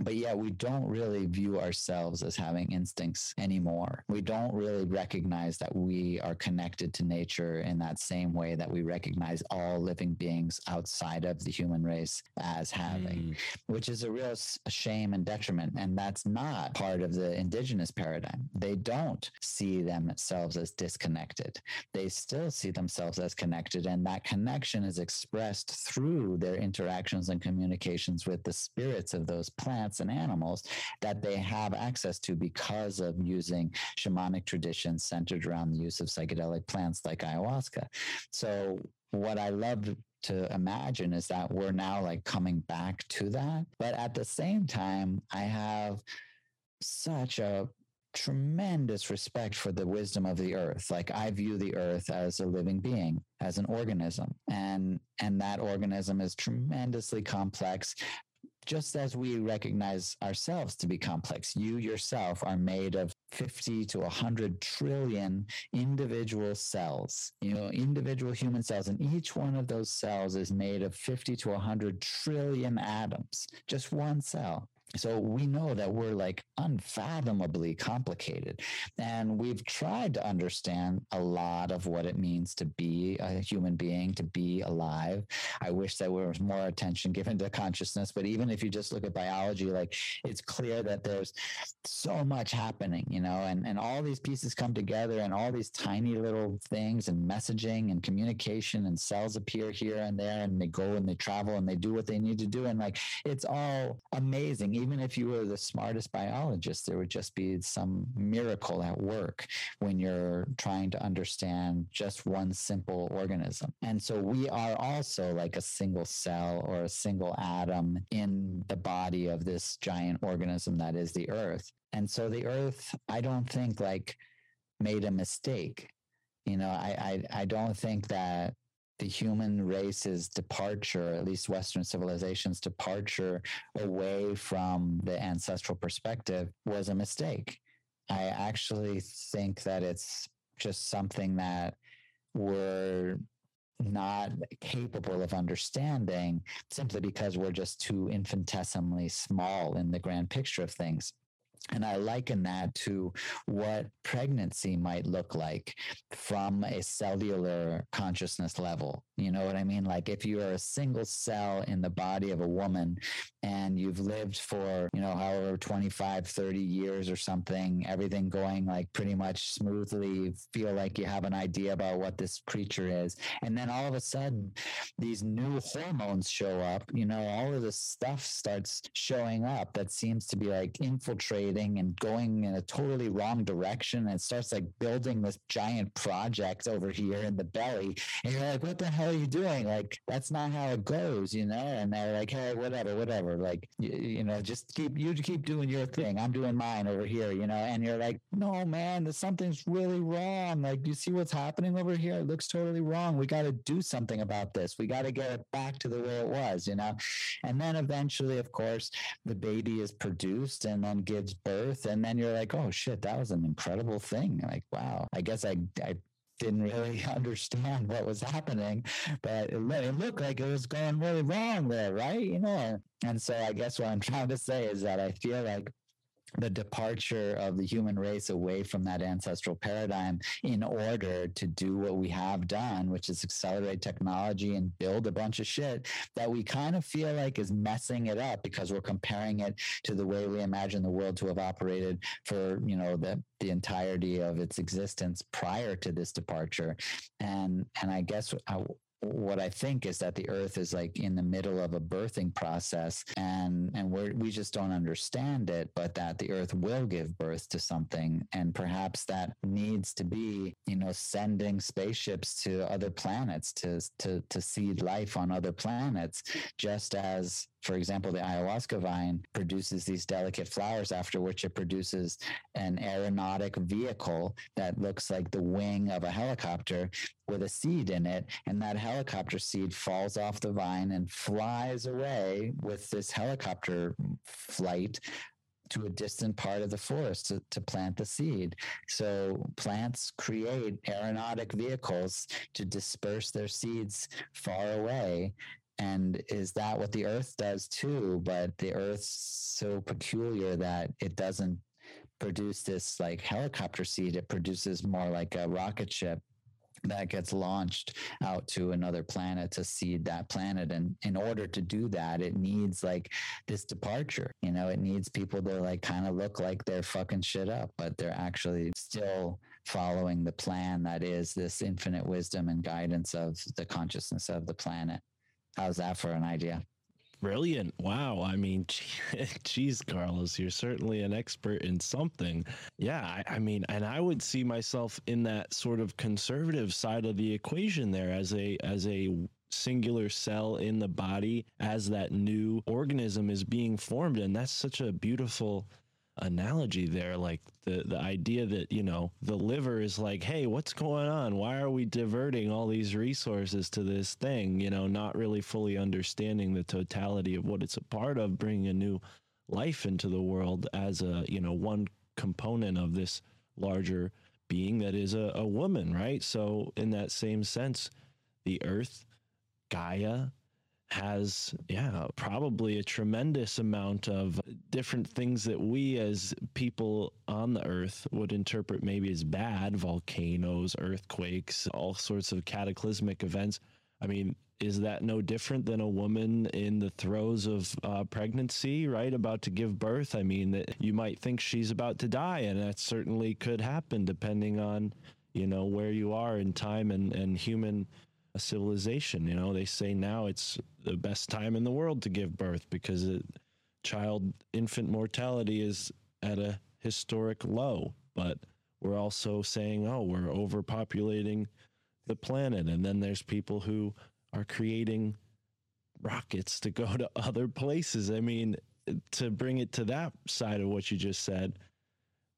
but yeah, we don't really view ourselves as having instincts anymore. We don't really recognize that we are connected to nature in that same way that we recognize all living beings outside of the human race as having, Mm. which is a real shame and detriment. And that's not part of the indigenous paradigm. They don't see themselves as disconnected. They still see themselves as connected. And that connection is expressed through their interactions and communications with the spirits of those plants and animals that they have access to because of using shamanic traditions centered around the use of psychedelic plants like ayahuasca. So, what I love to imagine is that we're now like coming back to that. But at the same time, I have such a tremendous respect for the wisdom of the earth like i view the earth as a living being as an organism and and that organism is tremendously complex just as we recognize ourselves to be complex you yourself are made of 50 to 100 trillion individual cells. You know individual human cells and each one of those cells is made of 50 to 100 trillion atoms. Just one cell so we know that we're like unfathomably complicated. And we've tried to understand a lot of what it means to be a human being, to be alive. I wish that there was more attention given to consciousness. But even if you just look at biology, like it's clear that there's so much happening, you know, and, and all these pieces come together and all these tiny little things and messaging and communication and cells appear here and there and they go and they travel and they do what they need to do. And like it's all amazing even if you were the smartest biologist, there would just be some miracle at work when you're trying to understand just one simple organism. And so we are also like a single cell or a single atom in the body of this giant organism that is the earth. And so the earth, I don't think like made a mistake. You know, I, I, I don't think that the human race's departure, at least Western civilization's departure away from the ancestral perspective, was a mistake. I actually think that it's just something that we're not capable of understanding simply because we're just too infinitesimally small in the grand picture of things. And I liken that to what pregnancy might look like from a cellular consciousness level. You know what I mean? Like if you are a single cell in the body of a woman and you've lived for, you know, however 25, 30 years or something, everything going like pretty much smoothly, feel like you have an idea about what this creature is. And then all of a sudden, these new hormones show up, you know, all of this stuff starts showing up that seems to be like infiltrating and going in a totally wrong direction. And starts like building this giant project over here in the belly. And you're like, what the hell are you doing? Like, that's not how it goes, you know? And they're like, hey, whatever, whatever. Like, you, you know, just keep, you keep doing your thing. I'm doing mine over here, you know? And you're like, no, man, something's really wrong. Like, you see what's happening over here? It looks totally wrong. We got to do something about this. We got to get it back to the way it was, you know? And then eventually, of course, the baby is produced and then gives birth. And then you're like, oh shit, that was an incredible thing. Like, wow, I guess I, I didn't really (laughs) understand what was happening, but it, it, looked like it was going really wrong there, right? You know, and so I guess what I'm trying to say is that I feel like the departure of the human race away from that ancestral paradigm in order to do what we have done, which is accelerate technology and build a bunch of shit that we kind of feel like is messing it up because we're comparing it to the way we imagine the world to have operated for, you know, the the entirety of its existence prior to this departure. And and i guess I, what I think is that the earth is like in the middle of a birthing process and and we we just don't understand it but that the earth will give birth to something and perhaps that needs to be you know sending spaceships to other planets to to to seed life on other planets just as for example, the ayahuasca vine produces these delicate flowers, after which it produces an aeronautic vehicle that looks like the wing of a helicopter with a seed in it. And that helicopter seed falls off the vine and flies away with this helicopter flight to a distant part of the forest to, to, plant the seed. So plants create aeronautic vehicles to disperse their seeds far away and is that what the earth does too? But the earth's so peculiar that it doesn't produce this like helicopter seed. It produces more like a rocket ship that gets launched out to another planet to seed that planet. And in order to do that it needs like this departure you know? It needs people to like kind of look like they're fucking shit up but they're actually still following the plan that is this infinite wisdom and guidance of the consciousness of the planet How's that for an idea? Brilliant. Wow. I mean, (laughs) geez, Carlos, you're certainly an expert in something. Yeah. I, I, mean, and I would see myself in that sort of conservative side of the equation there as a, as a, singular cell in the body as that new organism is being formed and that's such a beautiful analogy there like the the idea that you know the liver is like hey what's going on? Why are we diverting all these resources to this thing? You know not really fully understanding the totality of what it's a part of bringing a new life into the world as a you know one component of this larger being that is a, a woman right? So in that same sense the earth gaia has yeah probably a tremendous amount of different things that we as people on the earth would interpret maybe as bad volcanoes earthquakes all sorts of cataclysmic events. I mean is that no different than a woman in the throes of uh, pregnancy right about to give birth? I mean that you might think she's about to die and that certainly could happen depending on you know where you are in time and and human civilization. You know, they say now it's the best time in the world to give birth because it, child infant mortality is at a historic low. But we're also saying, oh, we're overpopulating the planet. And then there's people who are creating rockets to go to (laughs) other places. I mean, to bring it to that side of what you just said,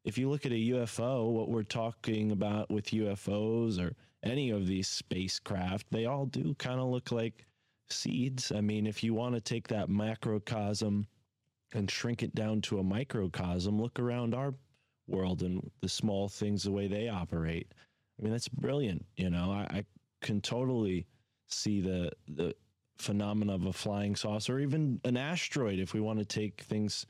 if you look at a UFO, what we're talking about with UFOs or any of these spacecraft, they all do kind of look like seeds. I mean, if you want to take that macrocosm and shrink it down to a microcosm, look around our world and the small things, the way they operate. I mean, that's brilliant. You know, I, I can totally see the the phenomena of a flying saucer, even an asteroid, if we want to take things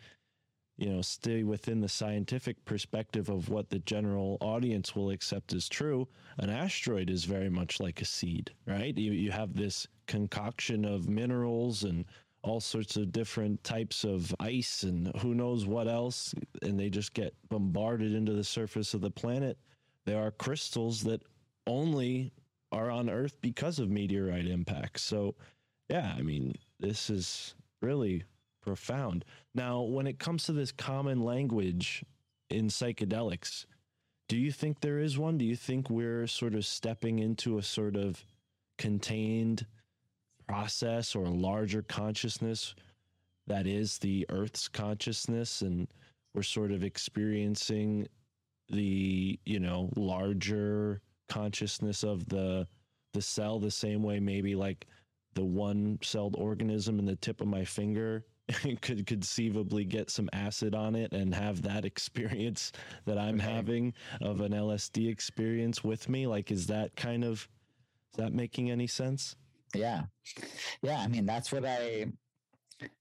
you know, stay within the scientific perspective of what the general audience will accept as true, an asteroid is very much like a seed, right? You, you have this concoction of minerals and all sorts of different types of ice and who knows what else, and they just get bombarded into the surface of the planet. There are crystals that only are on Earth because of meteorite impacts. So, yeah, I mean, this is really profound. Now, when it comes to this common language in psychedelics, do you think there is one? Do you think we're sort of stepping into a sort of contained process or a larger consciousness that is the Earth's consciousness, and we're sort of experiencing the you know larger consciousness of the the cell the same way maybe like the one celled organism in the tip of my finger (laughs) could conceivably get some acid on it and have that (laughs) experience that I'm okay. having of an LSD experience with me? Like, is that kind of, is that making any sense? Yeah. Yeah. I mean, that's what I,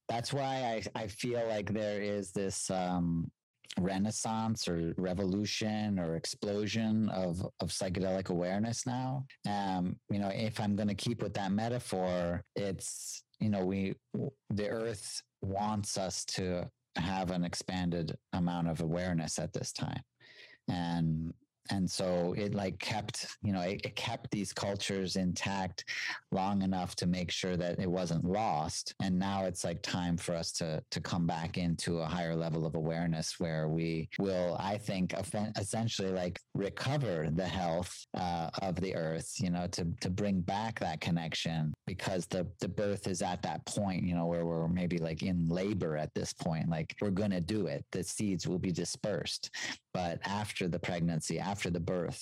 that's why I, I feel like there is this, um, renaissance or revolution or explosion of of psychedelic awareness now um you know if i'm going to keep with that metaphor it's you know we the earth wants us to have an expanded amount of awareness at this time. And and so it like kept you know it, it, kept these cultures intact long enough to make sure that it wasn't lost. And now it's like time for us to to come back into a higher level of awareness where we will i think essentially like recover the health uh, of the earth you know to to bring back that connection because the the birth is at that point you know where we're maybe like in labor at this point. Like we're going to do it. The seeds will be dispersed but after the pregnancy after the birth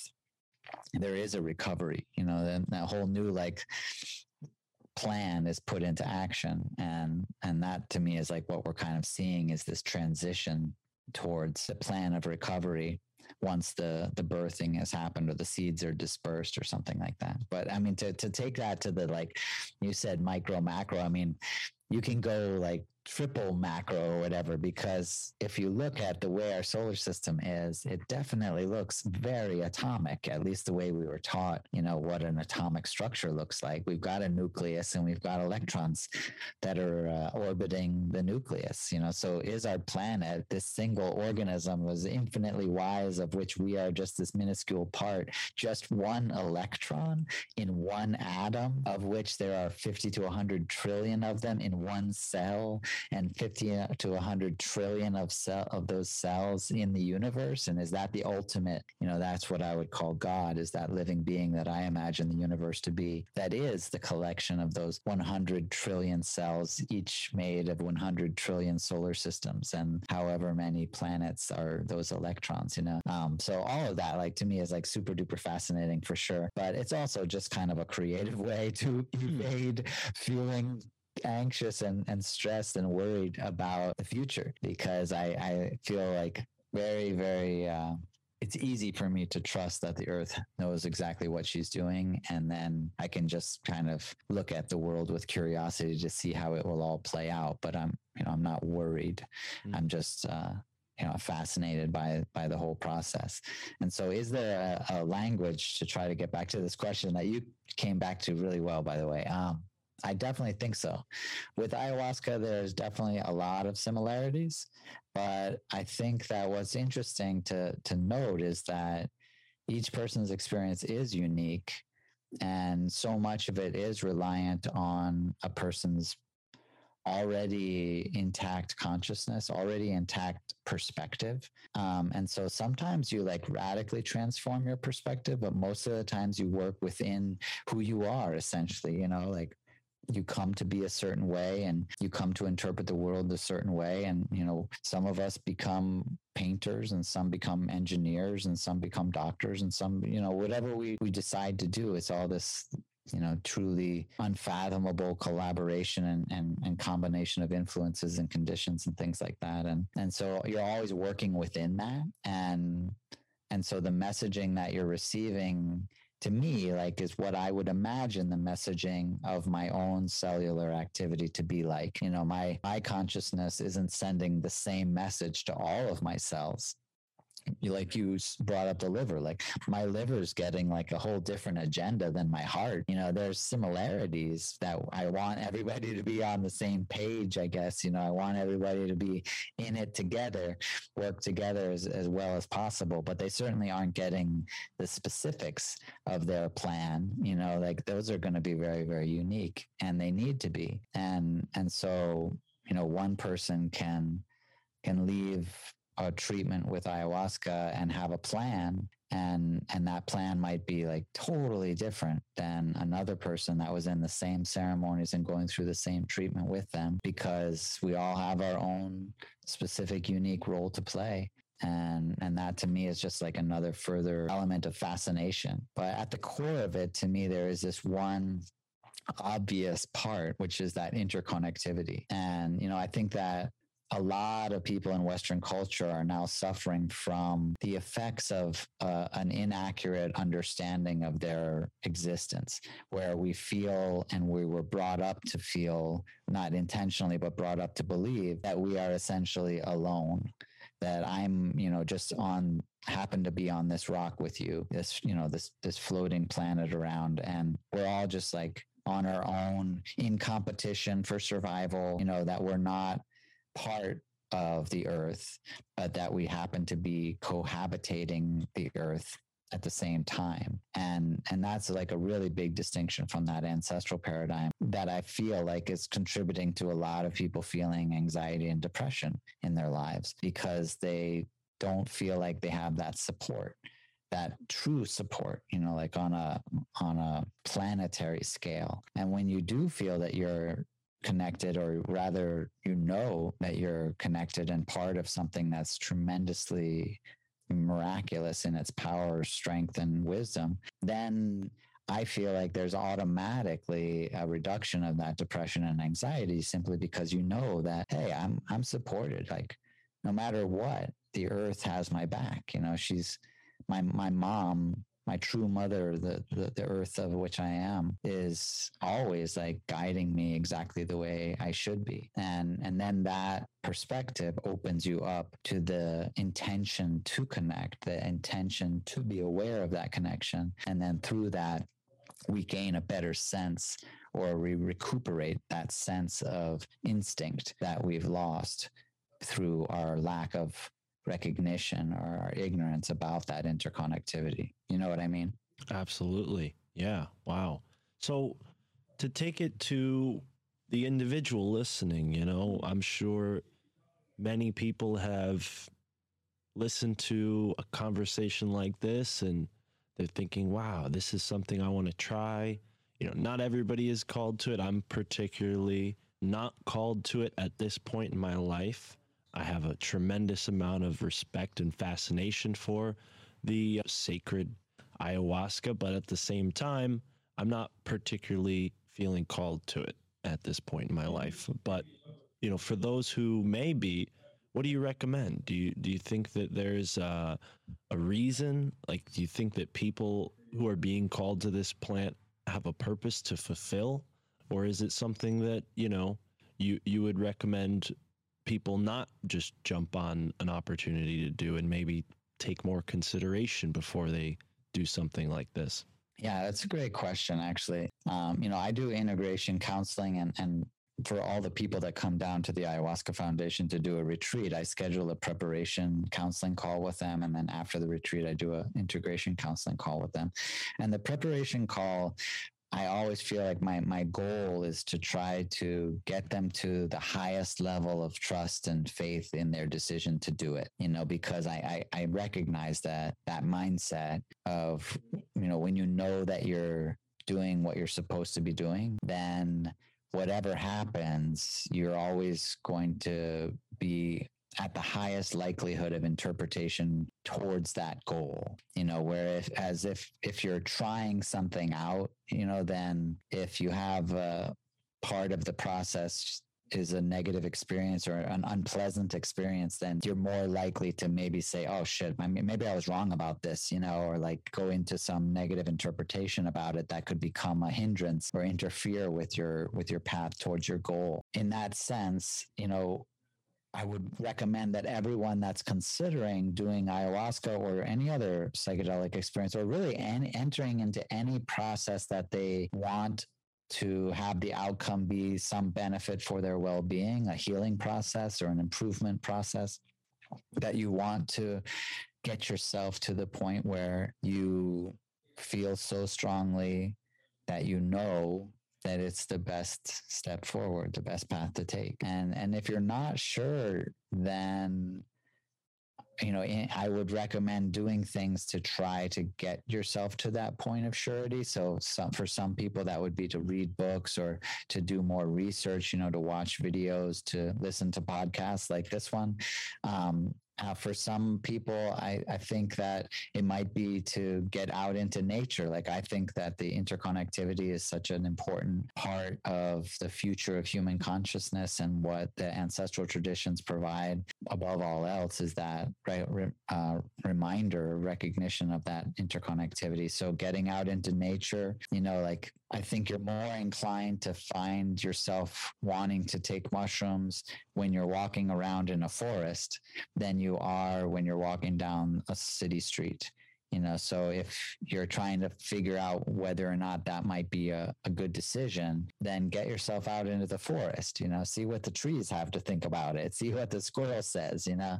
there is a recovery you know then that whole new like plan is put into action. And and that to me is like what we're kind of seeing is this transition towards the plan of recovery once the the birthing has happened or the seeds are dispersed or something like that. But i mean to to take that to the like you said micro macro i mean you can go like triple macro or whatever because if you look at the way our solar system is it definitely looks very atomic at least the way we were taught you know what an atomic structure looks like. We've got a nucleus and we've got electrons that are uh, orbiting the nucleus you know so is our planet. This single organism was infinitely wise of which we are just this minuscule part just one electron in one atom of which there are 50 to 100 trillion of them in one cell and 50 to 100 trillion of cell of those cells in the universe? And is that the ultimate you know that's what i would call god is that living being that i imagine the universe to be that is the collection of those 100 trillion cells each made of 100 trillion solar systems and however many planets are those electrons you know? Um, so all of that like to me is like super duper fascinating for sure. But it's also just kind of a creative (laughs) way to evade feeling anxious and, and stressed and worried about the future because I, I feel like very, very, uh, it's easy for me to trust that the earth knows exactly what she's doing. And then I can just kind of look at the world with curiosity to see how it will all play out. But I'm, you know, I'm not worried. Mm. I'm just, uh, you know, fascinated by by the whole process. And so, is there a, a, language to try to get back to this question that you came back to really well, by the way? Um, I definitely think so. With ayahuasca, there's definitely a lot of similarities, but I think that what's interesting to to note is that each person's experience is unique, and so much of it is reliant on a person's already intact consciousness, already intact perspective. Um, and so sometimes you like radically transform your perspective, but most of the times you work within who you are essentially, you know, like you come to be a certain way and you come to interpret the world a certain way. And you know some of us become painters and some become engineers and some become doctors and some you know whatever we we decide to do it's all this you know truly unfathomable collaboration and, and, and combination of influences and conditions and things like that. And and so you're always working within that. And and so the messaging that you're receiving to me like is what i would imagine the messaging of my own cellular activity to be like. You know my my consciousness isn't sending the same message to all of my cells like you brought up the liver like my liver's getting like a whole different agenda than my heart you know there's similarities that i want everybody to be on the same page i guess you know i want everybody to be in it together work together as, as well as possible but they certainly aren't getting the specifics of their plan you know like those are going to be very very unique and they need to be and and so you know one person can can leave a treatment with ayahuasca and have a plan and and that plan might be like totally different than another person that was in the same ceremonies and going through the same treatment with them because we all have our own specific unique role to play. And and that to me is just like another further element of fascination. But at the core of it to me there is this one obvious part which is that interconnectivity. And you know i think that a lot of people in Western culture are now suffering from the effects of uh, an inaccurate understanding of their existence, where we feel and we were brought up to feel, not intentionally, but brought up to believe that we are essentially alone, that I'm, you know, just on happen to be on this rock with you, this, you know, this this floating planet around, and we're all just like on our own in competition for survival, you know, that we're not part of the earth, but that we happen to be cohabitating the earth at the same time. And and that's like a really big distinction from that ancestral paradigm that I feel like is contributing to a lot of people feeling anxiety and depression in their lives because they don't feel like they have that support that true support you know like on a on a planetary scale and when you do feel that you're connected, or rather, you know that you're connected and part of something that's tremendously miraculous in its power, strength, and wisdom, then I feel like there's automatically a reduction of that depression and anxiety simply because you know that, hey, I'm I'm supported. Like no matter what, the earth has my back. You know, she's my my mom my true mother, the, the, the earth of which I am, is always like guiding me exactly the way I should be. And and then that perspective opens you up to the intention to connect, the intention to be aware of that connection. And then through that, we gain a better sense or we recuperate that sense of instinct that we've lost through our lack of recognition or our ignorance about that interconnectivity. You know what I mean? Absolutely. Yeah. Wow. So to take it to the individual listening, you know, I'm sure many people have listened to a conversation like this and they're thinking, wow, this is something I want to try. You know, not everybody is called to it. I'm particularly not called to it at this point in my life. I have a tremendous amount of respect and fascination for the sacred ayahuasca, but at the same time, I'm not particularly feeling called to it at this point in my life. But, you know, for those who may be, what do you recommend? Do you do you think that there's a, a reason? Like, do you think that people who are being called to this plant have a purpose to fulfill, or is it something that you know you you would recommend people not just jump on an opportunity to do and maybe take more consideration before they do something like this? Yeah, that's a great question, actually. Um, you know, I do integration counseling and, and for all the people that come down to the ayahuasca foundation to do a retreat i schedule a preparation counseling call with them and then after the retreat i do a integration counseling call with them and the preparation call I always feel like my my goal is to try to get them to the highest level of trust and faith in their decision to do it. You know, because I I, I recognize that that mindset of you know when you know that you're doing what you're supposed to be doing, then whatever happens, you're always going to be at the highest likelihood of interpretation towards that goal you know where if as if if you're trying something out you know then if you have a part of the process is a negative experience or an unpleasant experience, then you're more likely to maybe say, "Oh shit, maybe I was wrong about this," you know, or like go into some negative interpretation about it that could become a hindrance or interfere with your with your path towards your goal. In that sense, you know, I would recommend that everyone that's considering doing ayahuasca or any other psychedelic experience, or really en- entering into any process that they want to have the outcome be some benefit for their well being, a healing process or an improvement process, that you want to get yourself to the point where you feel so strongly that you know that it's the best step forward, the best path to take. And and if you're not sure, then you know i would recommend doing things to try to get yourself to that point of surety so some, for some people that would be to read books or to do more research you know to watch videos to listen to podcasts like this one um, uh, for some people, I, I think that it might be to get out into nature. Like, I think that the interconnectivity is such an important part of the future of human consciousness and what the ancestral traditions provide, above all else, is that right, uh, reminder, recognition of that interconnectivity. So, getting out into nature, you know, like I think you're more inclined to find yourself wanting to take mushrooms when you're walking around in a forest than you are when you're walking down a city street. You know, so if you're trying to figure out whether or not that might be a, a good decision, then get yourself out into the forest, you know, see what the trees have to think about it, see what the squirrel says, you know,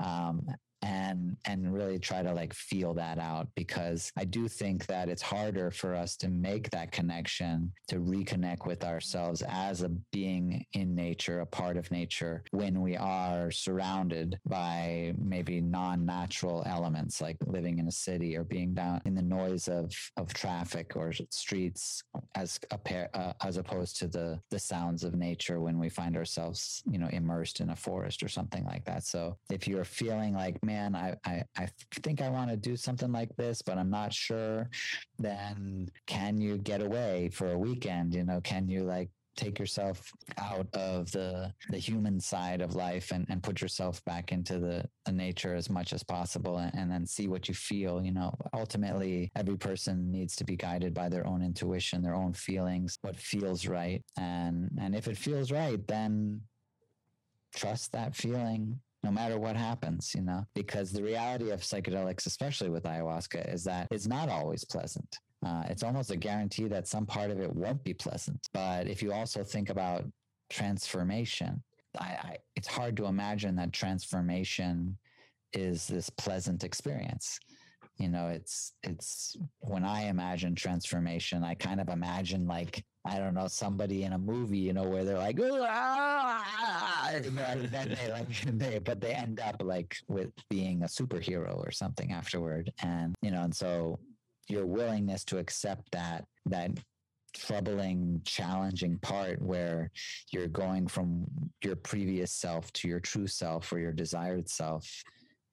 um, and and really try to like feel that out because I do think that it's harder for us to make that connection to reconnect with ourselves as a being in nature, a part of nature when we are surrounded by maybe non-natural elements like living in a city or being down in the noise of of traffic or streets as a pair, uh, as opposed to the the sounds of nature when we find ourselves you know immersed in a forest or something like that. So if you're feeling like man, I, I, I think I want to do something like this, but I'm not sure, then can you get away for a weekend? You know, can you like take yourself out of the the human side of life and, and put yourself back into the, the nature as much as possible and, and, then see what you feel you know ultimately every person needs to be guided by their own intuition their own feelings what feels right and and if it feels right then trust that feeling no matter what happens, you know, because the reality of psychedelics, especially with ayahuasca, is that it's not always pleasant. Uh, it's almost a guarantee that some part of it won't be pleasant. But if you also think about transformation, I, I, it's hard to imagine that transformation is this pleasant experience. You know, it's it's when I imagine transformation, I kind of imagine like I don't know, somebody in a movie, you know, where they're like, "Ah!" (laughs) and then they like, (laughs) they, but they end up like with being a superhero or something afterward. And, you know, and so your willingness to accept that, that troubling, challenging part where you're going from your previous self to your true self or your desired self.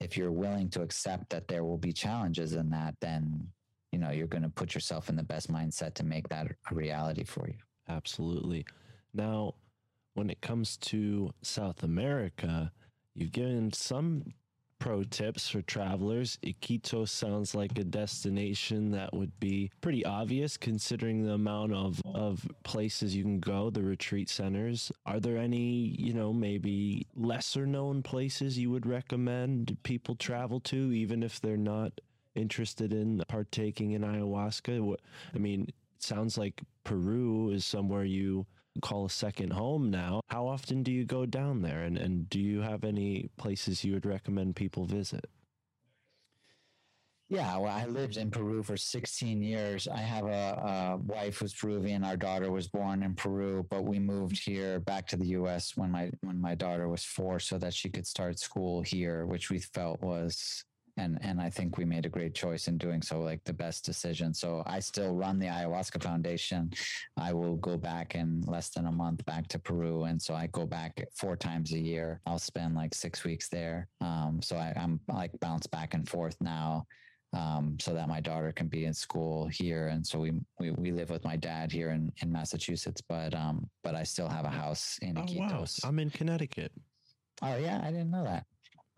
If you're willing to accept that there will be challenges in that, then you know you're going to put yourself in the best mindset to make that a reality for you. Absolutely. Now, when it comes to South America, you've given some pro tips for travelers. Iquitos sounds like a destination that would be pretty obvious considering the amount of, of places you can go, the retreat centers. Are there any, you know, maybe lesser known places you would recommend people travel to, even if they're not interested in partaking in ayahuasca? I mean, it sounds like Peru is somewhere you call a second home now. How often do you go down there? And, and do you have any places you would recommend people visit? Yeah, well, I lived in Peru for 16 years. I have a, a wife who's Peruvian. Our daughter was born in Peru, but we moved here back to the U.S. when my when my daughter was four, so that she could start school here, which we felt was and and I think we made a great choice in doing so, like the best decision. So I still run the ayahuasca foundation. I will go back in less than a month back to Peru, and so I go back four times a year. I'll spend like six weeks there. Um, so I, I'm like bounce back and forth now. Um, so that my daughter can be in school here, and so we we, we live with my dad here in, in Massachusetts, but um, but I still have a house in Oh, wow. I'm in Connecticut. Oh yeah, I didn't know that.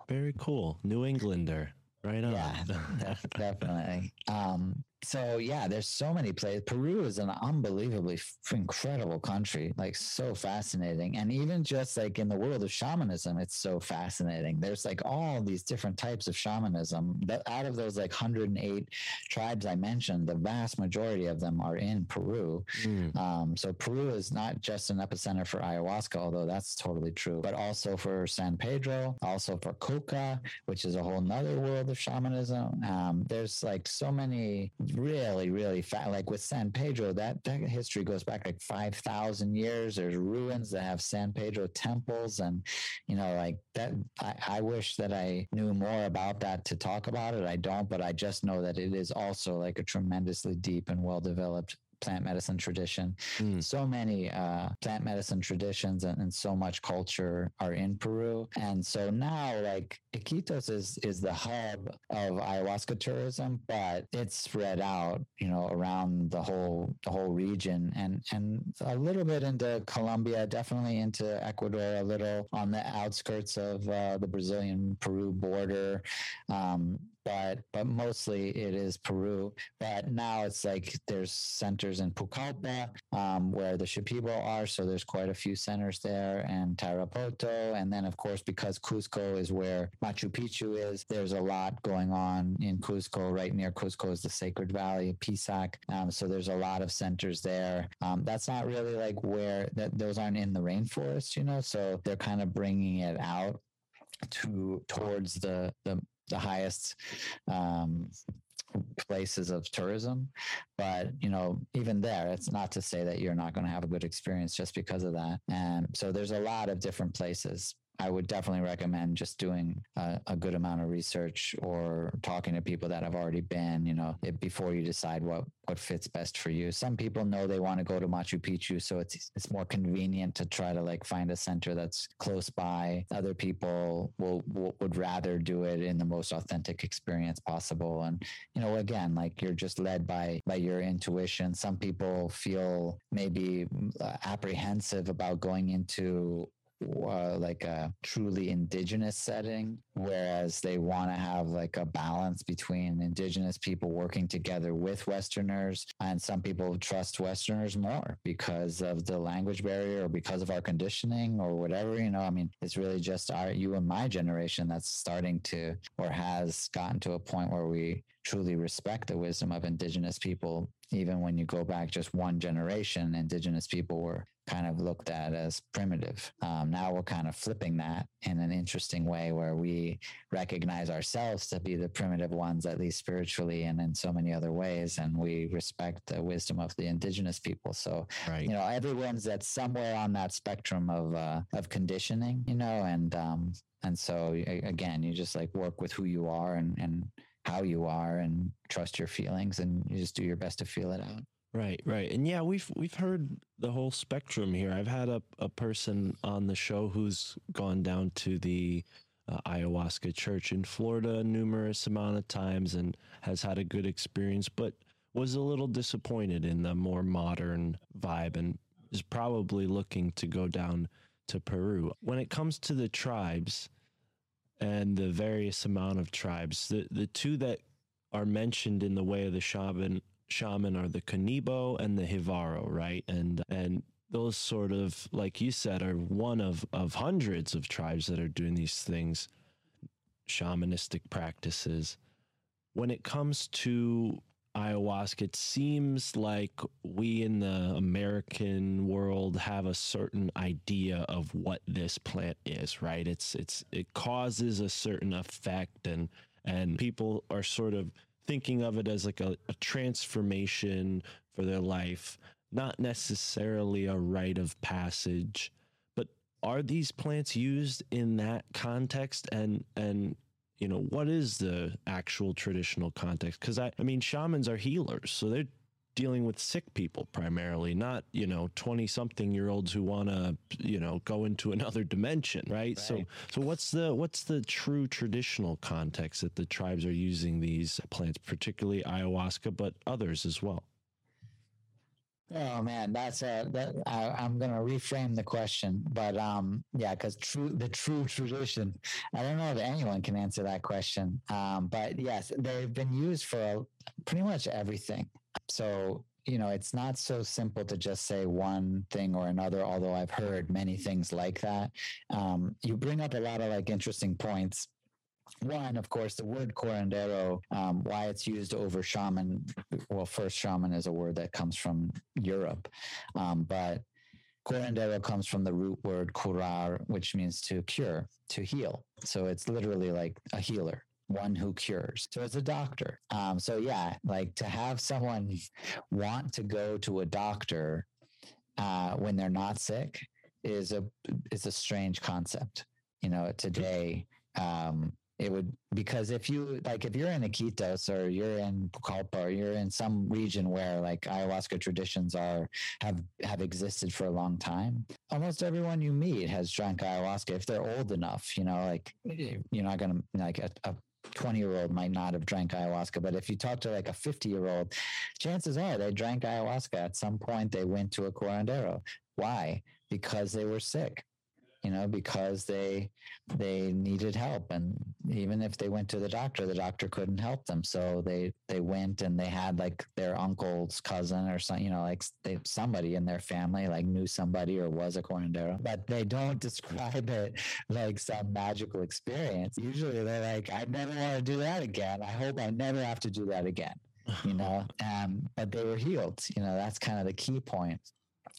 Very cool. New Englander. Right on. Yeah, (laughs) definitely. Um, so yeah, there's so many places. Peru is an unbelievably f- incredible country, like so fascinating. And even just like in the world of shamanism, it's so fascinating. There's like all these different types of shamanism. That out of those like 108 tribes I mentioned, the vast majority of them are in Peru. Mm. Um, so Peru is not just an epicenter for ayahuasca, although that's totally true, but also for San Pedro, also for Coca, which is a whole nother world of shamanism. Um, there's like so many really, really fat, like with San Pedro, that, that history goes back like 5,000 years. There's ruins that have San Pedro temples. And, you know, like that, I, I wish that I knew more about that to talk about it. I don't, but I just know that it is also like a tremendously deep and well developed plant medicine tradition. Mm. So many uh, plant medicine traditions and, and so much culture are in Peru. And so now, like Iquitos is is the hub of ayahuasca tourism, but it's spread out, you know, around the whole the whole region and and a little bit into Colombia, definitely into Ecuador, a little on the outskirts of uh, the Brazilian Peru border. Um, but but mostly it is Peru. But now it's like there's centers in Pucallpa um, where the Shipibo are, so there's quite a few centers there, and Tarapoto, and then of course because Cusco is where Machu Picchu is, there's a lot going on in Cusco. Right near Cusco is the Sacred Valley, Pisac. Um, so there's a lot of centers there. Um, that's not really like where that those aren't in the rainforest, you know. So they're kind of bringing it out to towards the the the highest um, places of tourism. But you know, even there, it's not to say that you're not going to have a good experience just because of that. And so there's a lot of different places. I would definitely recommend just doing a, a good amount of research or talking to people that have already been, you know, it, before you decide what what fits best for you. Some people know they want to go to Machu Picchu, so it's it's more convenient to try to like find a center that's close by. Other people will, will would rather do it in the most authentic experience possible. And you know, again, like you're just led by by your intuition. Some people feel maybe uh, apprehensive about going into uh, like a truly indigenous setting, whereas they want to have like a balance between indigenous people working together with Westerners. And some people trust Westerners more because of the language barrier or because of our conditioning or whatever. You know, I mean, it's really just our, you and my generation that's starting to or has gotten to a point where we truly respect the wisdom of indigenous people. Even when you go back just one generation, indigenous people were kind of looked at as primitive. Um, now we're kind of flipping that in an interesting way where we recognize ourselves to be the primitive ones, at least spiritually and in so many other ways. And we respect the wisdom of the indigenous people. So, Right. you know, everyone's at somewhere on that spectrum of, uh, of conditioning, you know, and, um, and so again, you just like work with who you are and, and how you are and trust your feelings and you just do your best to feel it out. Right, right. And yeah, we've we've heard the whole spectrum here. I've had a, a person on the show who's gone down to the uh, ayahuasca church in Florida numerous amount of times and has had a good experience, but was a little disappointed in the more modern vibe and is probably looking to go down to Peru. When it comes to the tribes and the various amount of tribes, the the two that are mentioned in the way of the shaman shaman are the Conibo and the Jivaro, right? And and those sort of like you said are one of of hundreds of tribes that are doing these things shamanistic practices. When it comes to ayahuasca, it seems like we in the American world have a certain idea of what this plant is, right? It's it's it causes a certain effect and and people are sort of thinking of it as like a, a transformation for their life, not necessarily a rite of passage. But are these plants used in that context and and you know what is the actual traditional context? Because I, I mean shamans are healers so they're dealing with sick people primarily not you know 20 something year olds who want to you know go into (laughs) another dimension right? so so what's the what's the true traditional context that the tribes are using these plants particularly ayahuasca but others as well Oh man, that's a that I, I'm gonna reframe the question, but um, yeah, because true the true tradition. I don't know if anyone can answer that question. Um, but yes, they've been used for pretty much everything. So you know, it's not so simple to just say one thing or another. Although I've heard many things like that. Um, you bring up a lot of like interesting points one, of course, the word curandero, um, why it's used over shaman. Well, first, shaman is a word that comes from Europe, um, but curandero comes from the root word curar, which means to cure, to heal. So it's literally like a healer. One who cures. So it's a doctor. Um, so yeah, like to have someone (laughs) want to go to a doctor uh, when they're not sick is a is a strange concept. You know, today um, it would because if you like if you're in Iquitos or you're in Pucallpa or you're in some region where like ayahuasca traditions are have have existed for a long time, almost everyone you meet has drank ayahuasca if they're old enough. You know, like you're not gonna like a, a 20 year old might not have drank ayahuasca, but if you talk to like a 50 year old, chances are they drank ayahuasca at some point. They went to a curandero. Why? Because they were sick you know because they they needed help. And even if they went to the doctor the doctor couldn't help them. So they they went and they had like their uncle's cousin or some you know like they somebody in their family like knew somebody or was a curandero but they don't (laughs) describe it like some magical experience. Usually they're like i never want to do that again. I hope i never have to do that again you know? (laughs) Um but they were healed you know? That's kind of the key point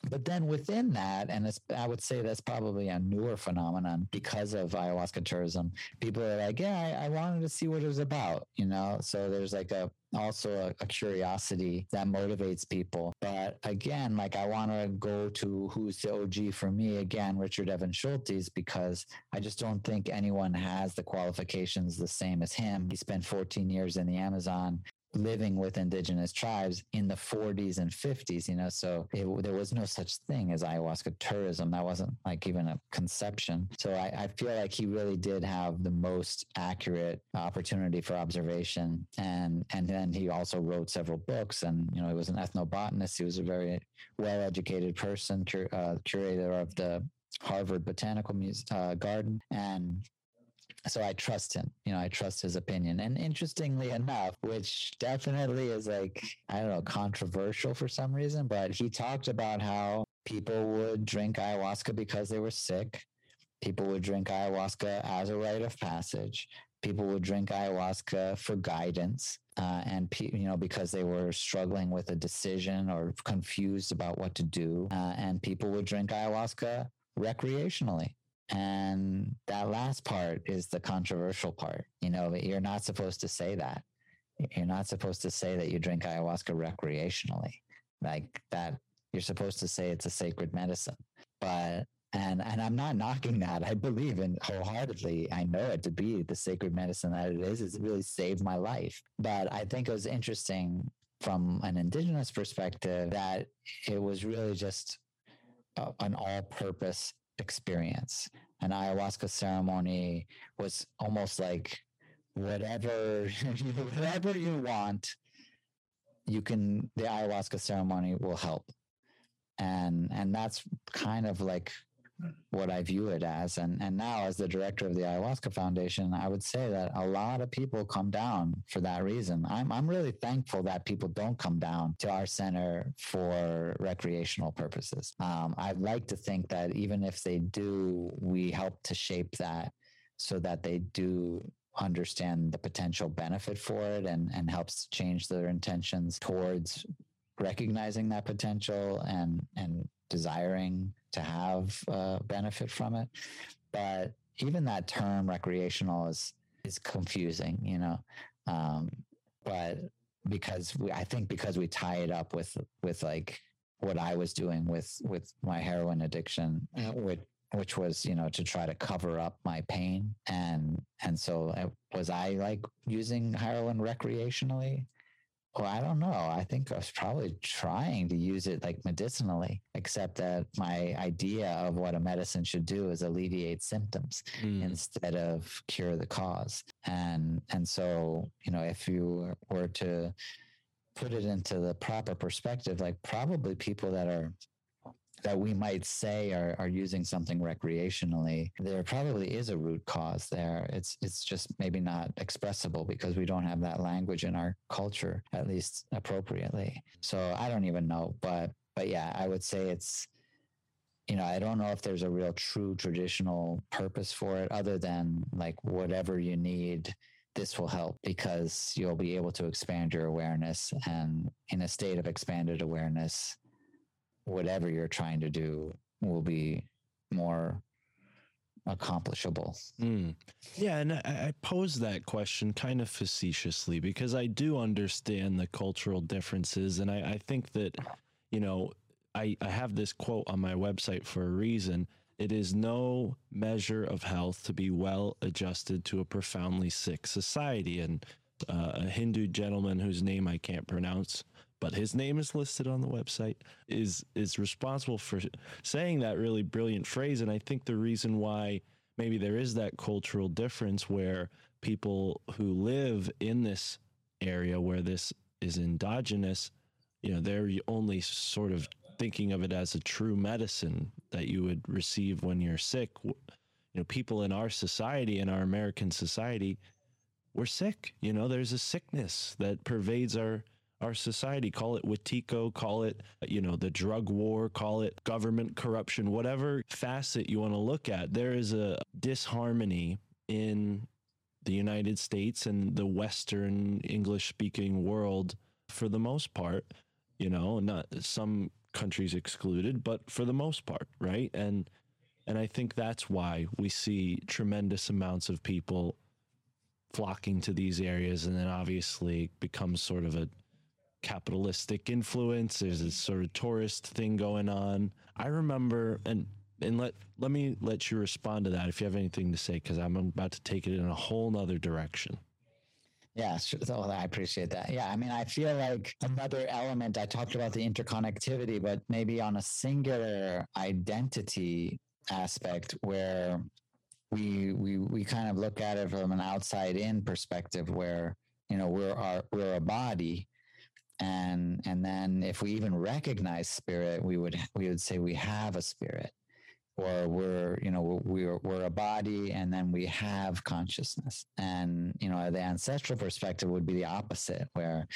but then within that, and I would say that's probably a newer phenomenon because of ayahuasca tourism. People are like, yeah, I, I wanted to see what it was about, you know. So there's like a also a, a curiosity that motivates people. But again, like I want to go to who's the OG for me again, Richard Evans Schultes, because I just don't think anyone has the qualifications the same as him. He spent 14 years in the Amazon living with indigenous tribes in the 40s and 50s you know? So it, there was no such thing as ayahuasca tourism. That wasn't like even a conception. So I, I feel like he really did have the most accurate opportunity for observation. And and then he also wrote several books and you know he was an ethnobotanist. He was a very well educated person cur, uh, curator of the harvard botanical Muse, uh, garden. And so I trust him. You know, I trust his opinion. And interestingly enough, which definitely is like, I don't know, controversial for some reason, but he talked about how people would drink ayahuasca because they were sick. People would drink ayahuasca as a rite of passage. people would drink ayahuasca for guidance uh, and pe- you know because they were struggling with a decision or confused about what to do uh, and people would drink ayahuasca recreationally and that last part is the controversial part you know you're not supposed to say that you're not supposed to say that you drink ayahuasca recreationally like that you're supposed to say it's a sacred medicine but and and I'm not (laughs) knocking that. I believe in wholeheartedly. I know it to be the sacred medicine that it is. It's really saved my life. But I think it was interesting from an indigenous perspective that it was really just a, an all-purpose experience. An ayahuasca ceremony was almost like whatever (laughs) whatever you want, you can. The ayahuasca ceremony will help and and that's kind of like what I view it as. And and now as the director of the Ayahuasca Foundation, I would say that a lot of people come down for that reason. I'm I'm really thankful that people don't come down to our center for recreational purposes. Um, I'd like to think that even if they do, we help to shape that so that they do understand the potential benefit for it and and helps change their intentions towards recognizing that potential and and desiring to have uh, benefit from it. But even that term recreational is is confusing, you know. Um, but because we, I think because we tie it up with with like what I was doing with with my heroin addiction, uh, which which was you know to try to cover up my pain and and so uh, was I like using heroin recreationally? Well, I don't know. I think I was probably trying to use it like medicinally, except that my idea of what a medicine should do is alleviate symptoms Mm. instead of cure the cause. And and so, you know, if you were to put it into the proper perspective, like probably people that are that we might say are, are using something recreationally, there probably is a root cause there. It's it's just maybe not expressible because we don't have that language in our culture, at least appropriately. So I don't even know. But but yeah, I would say it's you know, I don't know if there's a real true traditional purpose for it other than like whatever you need, this will help because you'll be able to expand your awareness. And in a state of expanded awareness, whatever you're trying to do will be more accomplishable. Mm. Yeah, and I, I pose that question kind of facetiously because I do understand the cultural differences, and I, I think that you know I, I have this quote on my website for a reason. It is no measure of health to be well adjusted to a profoundly sick society. And uh, a Hindu gentleman whose name I can't pronounce, but his name is listed on the website, is is responsible for saying that really brilliant phrase. And I think the reason why maybe there is that cultural difference where people who live in this area where this is endogenous, you know, they're only sort of thinking of it as a true medicine that you would receive when you're sick. You know, people in our society, in our American society, we're sick. You know, there's a sickness that pervades our our society. Call it Wetiko, call it, you know, the drug war, call it government corruption, whatever facet you want to look at. There is a disharmony in the United States and the Western English speaking world for the most part, you know, not some countries excluded, but for the most part, right? And and I think that's why we see tremendous amounts of people flocking to these areas and then obviously becomes sort of a capitalistic influence there's this sort of tourist thing going on i remember and and let let me let you respond to that if you have anything to say because i'm about to take it in a whole nother direction Yeah. So I appreciate that. Yeah, I mean, I feel like another element. I talked about the interconnectivity, but maybe on a singular identity aspect where we we we kind of look at it from an outside in perspective, where you know we're our we're a body, and and then if we even recognize spirit, we would we would say we have a spirit or we're you know we're we're a body and then we have consciousness. And you know the ancestral perspective would be the opposite where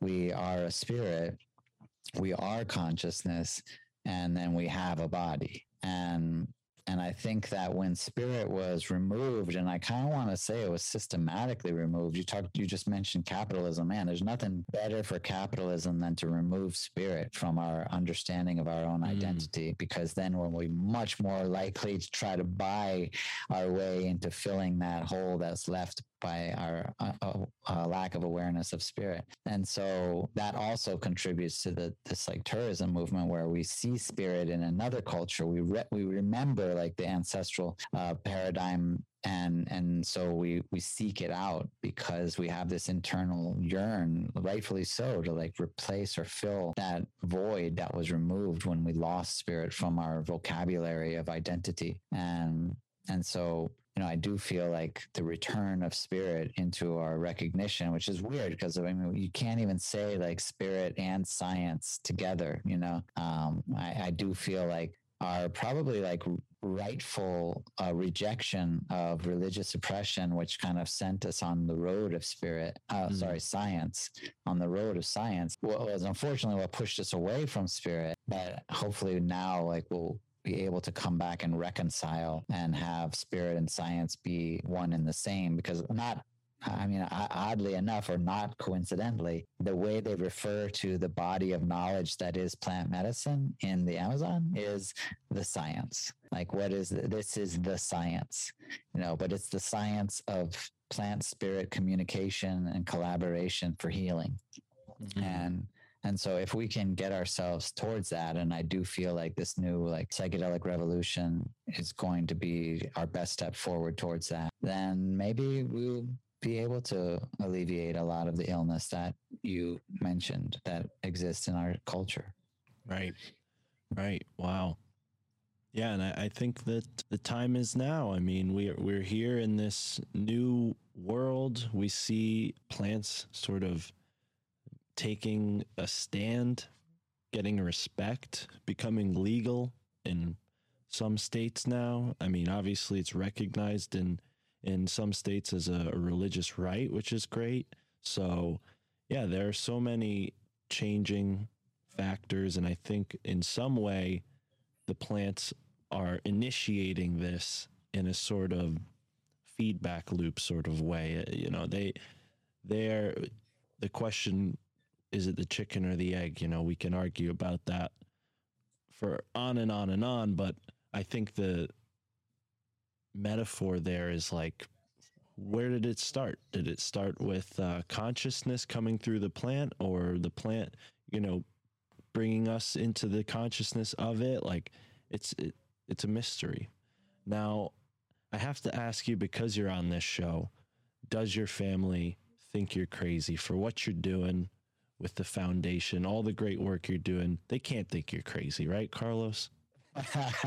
we are a spirit we are consciousness and then we have a body. And and I think that when spirit was removed, and I kind of want to say it was systematically removed. You talked, you just mentioned capitalism. Man, there's nothing better for capitalism than to remove spirit from our understanding of our own Mm. identity, because then we're we much more likely to try to buy our way into filling that hole that's left by our uh, uh, uh, lack of awareness of spirit. And so that also contributes to the this like tourism movement where we see spirit in another culture. We re- we remember like the ancestral uh, paradigm and and so we we seek it out because we have this internal yearn rightfully so to like replace or fill that void that was removed when we lost spirit from our vocabulary of identity and and so you know i do feel like the return of spirit into our recognition which is weird because i mean you can't even say like spirit and science together you know um i, I do feel like are probably like rightful uh, rejection of religious oppression, which kind of sent us on the road of spirit, uh, Mm. sorry, science, on the road of science, was unfortunately what pushed us away from spirit. But hopefully now, like, we'll be able to come back and reconcile and have spirit and science be one and the same because not I mean, oddly enough, or not coincidentally, the way they refer to the body of knowledge that is plant medicine in the Amazon is the science. Like, what is this? Is the science, you know? But it's the science of plant spirit communication and collaboration for healing Mhm. and and so if we can get ourselves towards that and i do feel like this new like psychedelic revolution is going to be our best step forward towards that then maybe we'll be able to alleviate a lot of the illness that you mentioned that exists in our culture Right. Right. Wow. Yeah, and I, I think that the time is now. I mean, we're we're here in this new world. We see plants sort of taking a stand, getting respect, becoming legal in some states now. I mean, obviously it's recognized in in some states as a, religious right, which is great. So, yeah, there are so many changing factors and I think in some way the plants are initiating this in a sort of feedback loop sort of way. You know, they they're the question is it the chicken or the egg? You know, we can argue about that for on and on and on, but I think the metaphor there is like where did it start? Did it start with uh, consciousness coming through the plant or the plant, you know, bringing us into the consciousness of it? Like it's it, it's a mystery. Now, I have to ask you because you're on this show, does your family think you're crazy for what you're doing with the foundation, all the great work you're doing? They can't think you're crazy, right, Carlos? (laughs)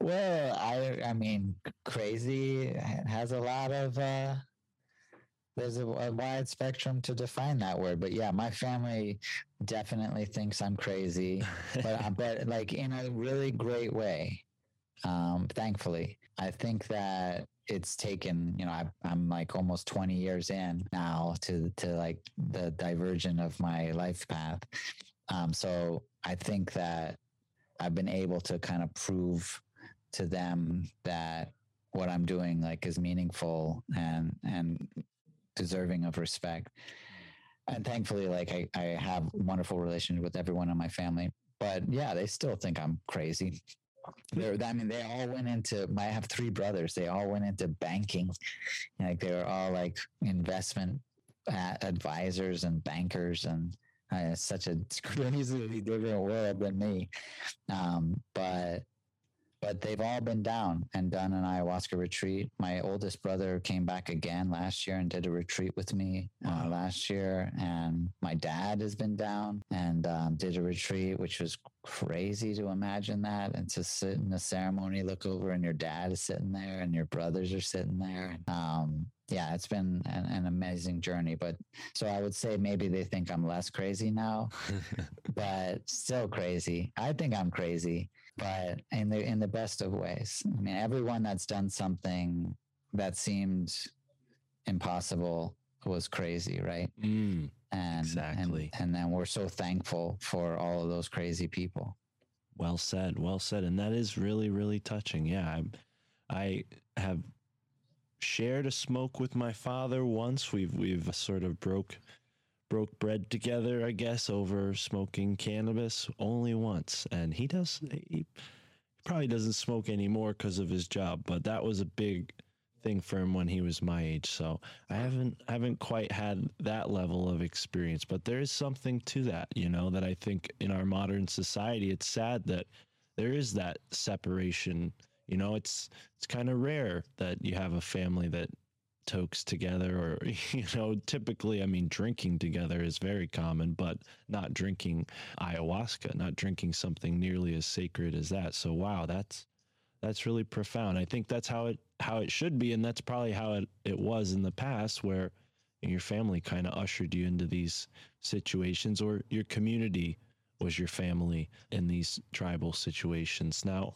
well, I I mean, crazy has a lot of uh there's a, a wide spectrum to define that word, but yeah, my family definitely thinks I'm crazy, but but like in a really great way. Um, thankfully, I think that it's taken you know I, I'm like almost 20 years in now to to like the divergent of my life path. Um, so I think that I've been able to kind of prove to them that what I'm doing like is meaningful and and deserving of respect. And thankfully, like I, I have wonderful relations with everyone in my family. But yeah, they still think I'm crazy. They're, I mean, they all went into. I have three brothers. They all went into banking. Like they were all like investment advisors and bankers, and uh, such a (laughs) crazily different world than me. Um, but but they've all been down and done an ayahuasca retreat. My oldest brother came back again last year and did a retreat with me uh, last year. And my dad has been down and um, did a retreat, which was crazy to imagine that. And to sit in a ceremony, look over, and your dad is sitting there and your brothers are sitting there. Um, yeah, it's been an, an amazing journey. But so I would say maybe they think I'm less crazy now, (laughs) but still crazy. I think I'm crazy, but in the in the best of ways. I mean, everyone that's done something that seemed impossible was crazy, right? Mm, And Exactly. and, and then we're so thankful for all of those crazy people. Well said. Well said. And that is really, really touching. Yeah. I, I have shared a smoke with my father once. We've we've sort of broke broke bread together, I guess, over smoking cannabis only once. And he does he probably doesn't smoke anymore because of his job, but that was a big thing for him when he was my age. So I haven't haven't quite had that level of experience, but there is something to that, you know, that I think in our modern society it's sad that there is that separation. You know, it's it's kind of rare that you have a family that tokes together or (laughs) you know typically i mean drinking together is very common but not drinking ayahuasca not drinking something nearly as sacred as that. So wow that's that's really profound. I think that's how it how it should be and that's probably how it, it was in the past where your family kind of ushered you into these situations or your community was your family in these tribal situations. Now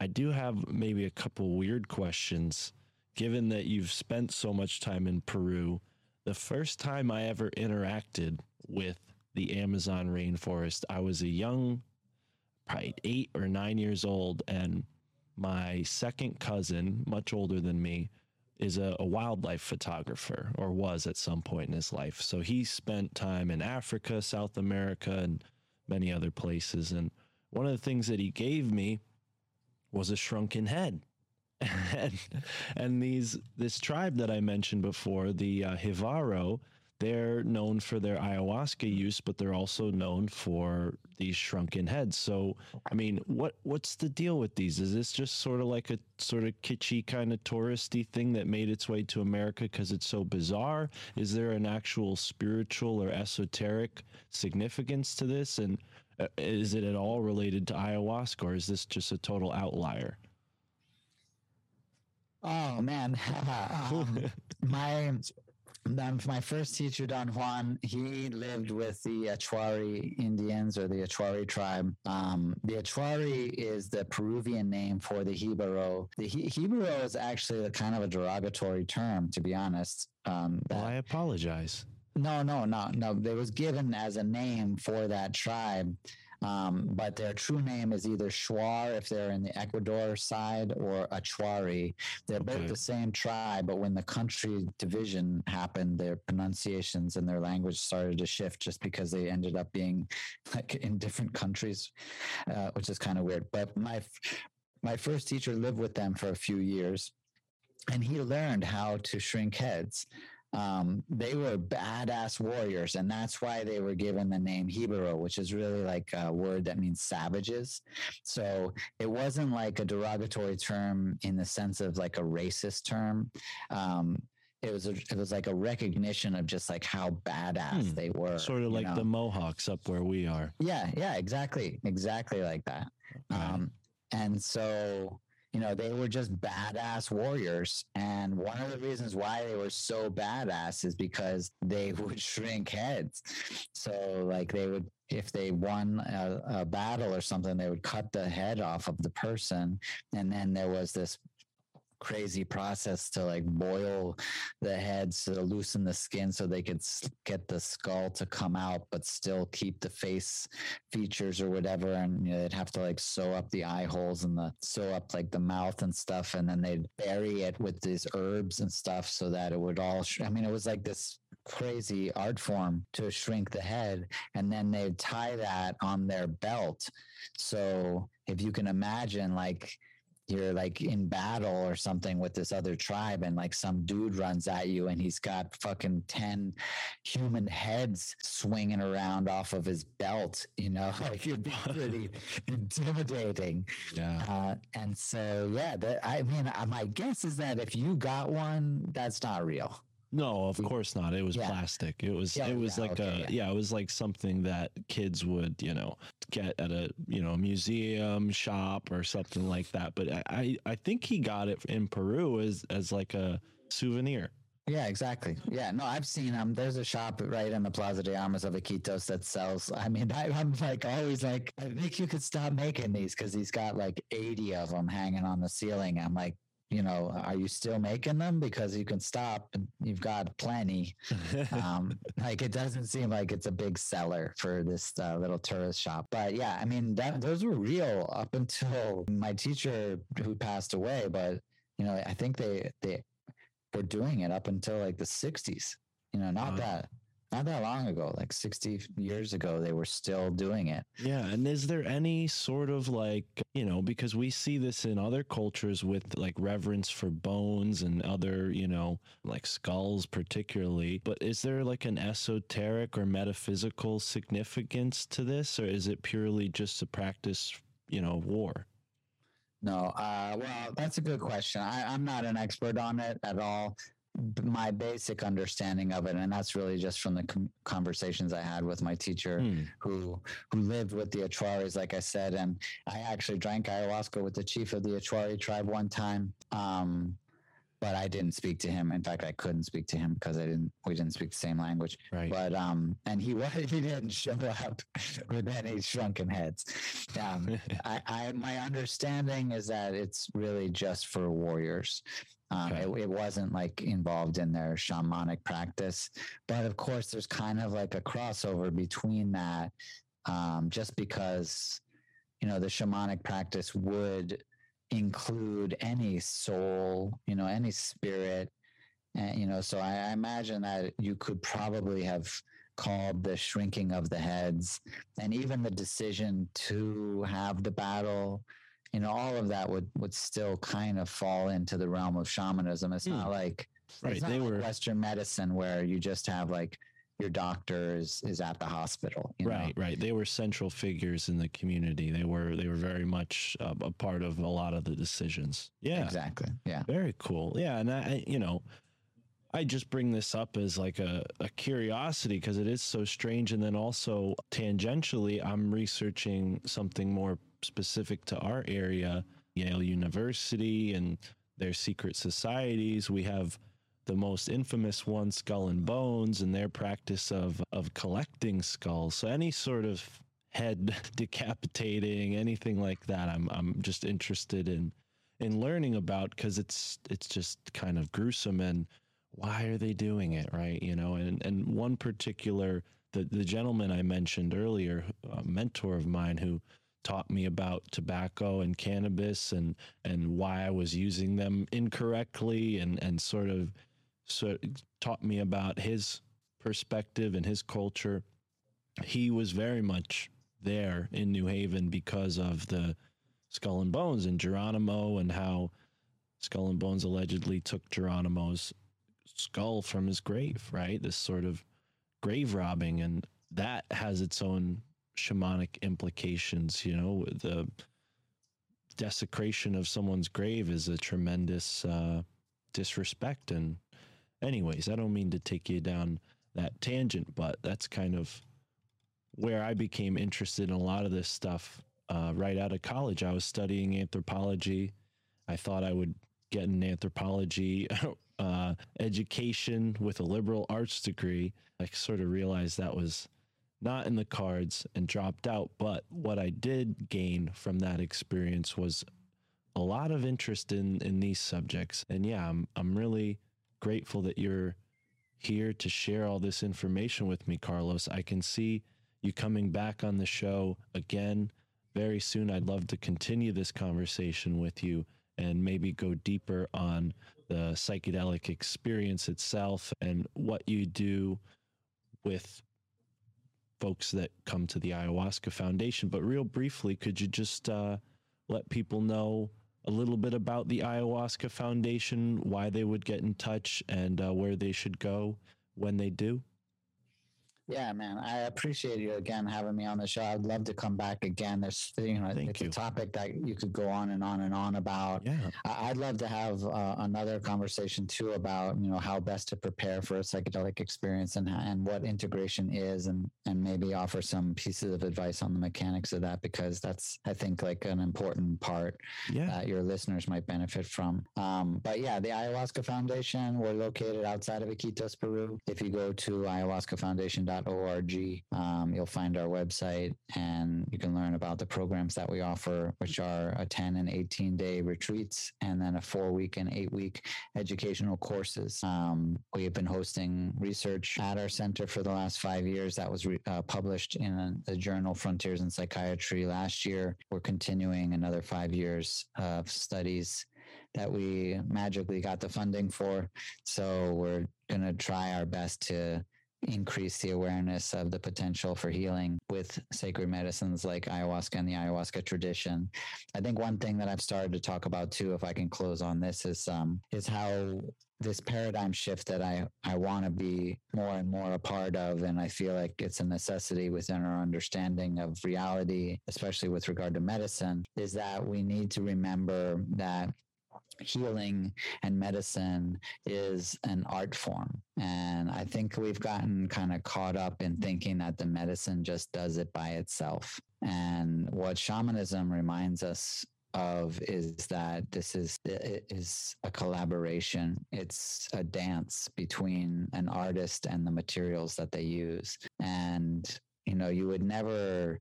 i do have maybe a couple weird questions given that you've spent so much time in Peru, the first time I ever interacted with the Amazon rainforest, I was a young, probably eight or nine years old, and my second cousin, much older than me, is a, a, wildlife photographer or was at some point in his life. So he spent time in Africa, South America, and many other places. And one of the things that he gave me was a shrunken head (laughs) and, and these this tribe that I mentioned before, the uh, Jivaro, they're known for their ayahuasca use, but they're also known for these shrunken heads. So, I mean, what what's the deal with these? Is this just sort of like a sort of kitschy kind of touristy thing that made its way to America because it's so bizarre? Is there an actual spiritual or esoteric significance to this? And uh, is it at all related to ayahuasca, or is this just a total outlier? Oh man, (laughs) um, my my first teacher, Don Juan, he lived with the Achuari Indians or the Achuari tribe. Um, the Achuari is the Peruvian name for the Jivaro. The Jivaro is actually a kind of a derogatory term, to be honest. Um, well, I apologize. No, no, no, no. It was given as a name for that tribe. Um, but their true name is either Shuar if they're in the Ecuador side or Achuari. They're okay. both the same tribe, but when the country division happened, their pronunciations and their language started to shift just because they ended up being like in different countries, uh, which is kind of weird. But my my first teacher lived with them for a few years and he learned how to shrink heads um, they were badass warriors, and that's why they were given the name Jivaro, which is really like a word that means savages. So it wasn't like a derogatory term in the sense of like a racist term. Um, it was a, it was like a recognition of just like how badass hmm. they were. Sort of like know? the Mohawks up where we are. Yeah, yeah, exactly, exactly like that. Okay. Um, and so you know, they were just badass warriors. And one of the reasons why they were so badass is because they (laughs) would shrink heads. So, like, they would, if they won a, a battle or something, they would cut the head off of the person. And then there was this crazy process to like boil the heads to loosen the skin so they could get the skull to come out but still keep the face features or whatever and you know, they'd have to like sew up the eye holes and the sew up like the mouth and stuff and then they'd bury it with these herbs and stuff so that it would all sh- i mean it was like this crazy art form to shrink the head and then they'd tie that on their belt. So if you can imagine like you're like in battle or something with this other tribe and like some dude runs at you and he's got fucking 10 human heads swinging around off of his belt you know? (laughs) Like it'd be (laughs) pretty intimidating. Yeah. Uh, and so yeah that, i mean uh, my guess is that if you got one that's not real no, of course not. It was yeah. plastic. It was yeah, it was yeah, like okay, a yeah. it was like something that kids would, you know, get at a, you know, museum shop or something like that. But I I think he got it in Peru as as like a souvenir. Yeah, exactly. Yeah, no, I've seen them. Um, there's a shop right in the Plaza de Armas of Iquitos that sells. I mean, (laughs) I, am like always like, I think you could stop making these because he's got like 80 of them hanging on the ceiling. I'm like, you know, are you still making them? Because you can stop and you've got plenty. (laughs) um, like it doesn't seem like it's a big seller for this uh, little tourist shop. But yeah, I mean, that those were real up until my teacher who passed away. But you know, I think they they were doing it up until like the 60s. You know, not Wow. that not that long ago, like 60 years ago, they were still doing it. Yeah. And is there any sort of like, you know, because we see this in other cultures with like reverence for bones and other, you know, like skulls, particularly. But is there like an esoteric or metaphysical significance to this? Or is it purely just a practice, you know, of war? No, uh, well, that's a good question. I, I'm not an expert on it at all. My basic understanding of it, and that's really just from the com- conversations I had with my teacher, Hmm. who who lived with the Achuaris, like I said, and I actually drank ayahuasca with the chief of the Achuari tribe one time. Um, but I didn't speak to him. In fact, I couldn't speak to him because I didn't. We didn't speak the same language. Right. But um, and he was (laughs) he didn't show up with any shrunken heads. Um, (laughs) I, I my understanding is that it's really just for warriors. Um, Okay. it, it wasn't like involved in their shamanic practice, but of course, there's kind of like a crossover between that. Um, just because you know the shamanic practice would include any soul, you know, any spirit, and you know. So I, I imagine that you could probably have called the shrinking of the heads and even the decision to have the battle you know all of that would would still kind of fall into the realm of shamanism it's not like Right, not they like were- western medicine where you just have like your doctor is is at the hospital you know? Right, right. They were central figures in the community. They were they were very much uh, a part of a lot of the decisions. Yeah, exactly yeah Very cool. Yeah, and I, you know, I just bring this up as like a, a curiosity because it is so strange, and then also tangentially, I'm researching something more specific to our area, Yale University, and their secret societies. We have the most infamous one, Skull and Bones, and their practice of of collecting skulls. So any sort of head (laughs) decapitating, anything like that, I'm I'm just interested in in learning about because it's it's just kind of gruesome and why are they doing it right you know and and one particular the the gentleman I mentioned earlier mentor of mine who taught me about tobacco and cannabis and and why I was using them incorrectly and and sort of taught me about his perspective and his culture he was very much there in New Haven because of the Skull and Bones and Geronimo and how Skull and Bones allegedly took Geronimo's skull from his grave, right? This sort of grave robbing and that has its own shamanic implications, you know, the desecration of someone's grave is a tremendous uh, disrespect and anyways, I don't mean to take you down that tangent, but that's kind of where I became interested in a lot of this stuff uh, right out of college. I was studying anthropology. I thought I would get an anthropology (laughs) uh, education with a liberal arts degree. I sort of realized that was not in the cards and dropped out. But what I did gain from that experience was a lot of interest in in these subjects. And yeah, I'm I'm really grateful that you're here to share all this information with me, Carlos. I can see you coming back on the show again very soon. I'd love to continue this conversation with you and maybe go deeper on the psychedelic experience itself and what you do with folks that come to the Ayahuasca Foundation. But real briefly, could you just uh, let people know a little bit about the Ayahuasca Foundation, why they would get in touch, and uh, where they should go when they do? Yeah, man. I appreciate you again having me on the show. I'd love to come back again. There's, you know, Thank it's you. a topic that you could go on and on and on about. Yeah. I'd love to have uh, another conversation too about you know how best to prepare for a psychedelic experience and and what integration is, and and maybe offer some pieces of advice on the mechanics of that because that's I think like an important part Yeah. that your listeners might benefit from. Um, but yeah, the Ayahuasca Foundation, we're located outside of Iquitos, Peru. If you go to ayahuascafoundation.org, ayahuasca.org. Um, you'll find our website and you can learn about the programs that we offer, which are a 10 and 18 day retreats and then a four week and eight week educational courses. Um, we have been hosting research at our center for the last five years. That was re- uh, published in the journal Frontiers in Psychiatry last year. We're continuing another five years of studies that we magically got the funding for. So we're going to try our best to increase the awareness of the potential for healing with sacred medicines like ayahuasca and the ayahuasca tradition. I think one thing that I've started to talk about too, if I can close on this, is um, is how this paradigm shift that I, I want to be more and more a part of. And I feel like it's a necessity within our understanding of reality, especially with regard to medicine, is that we need to remember that healing and medicine is an art form. And I think we've gotten kind of caught up in thinking that the medicine just does it by itself. And what shamanism reminds us of is that this is is a collaboration it's a dance between an artist and the materials that they use and you know you would never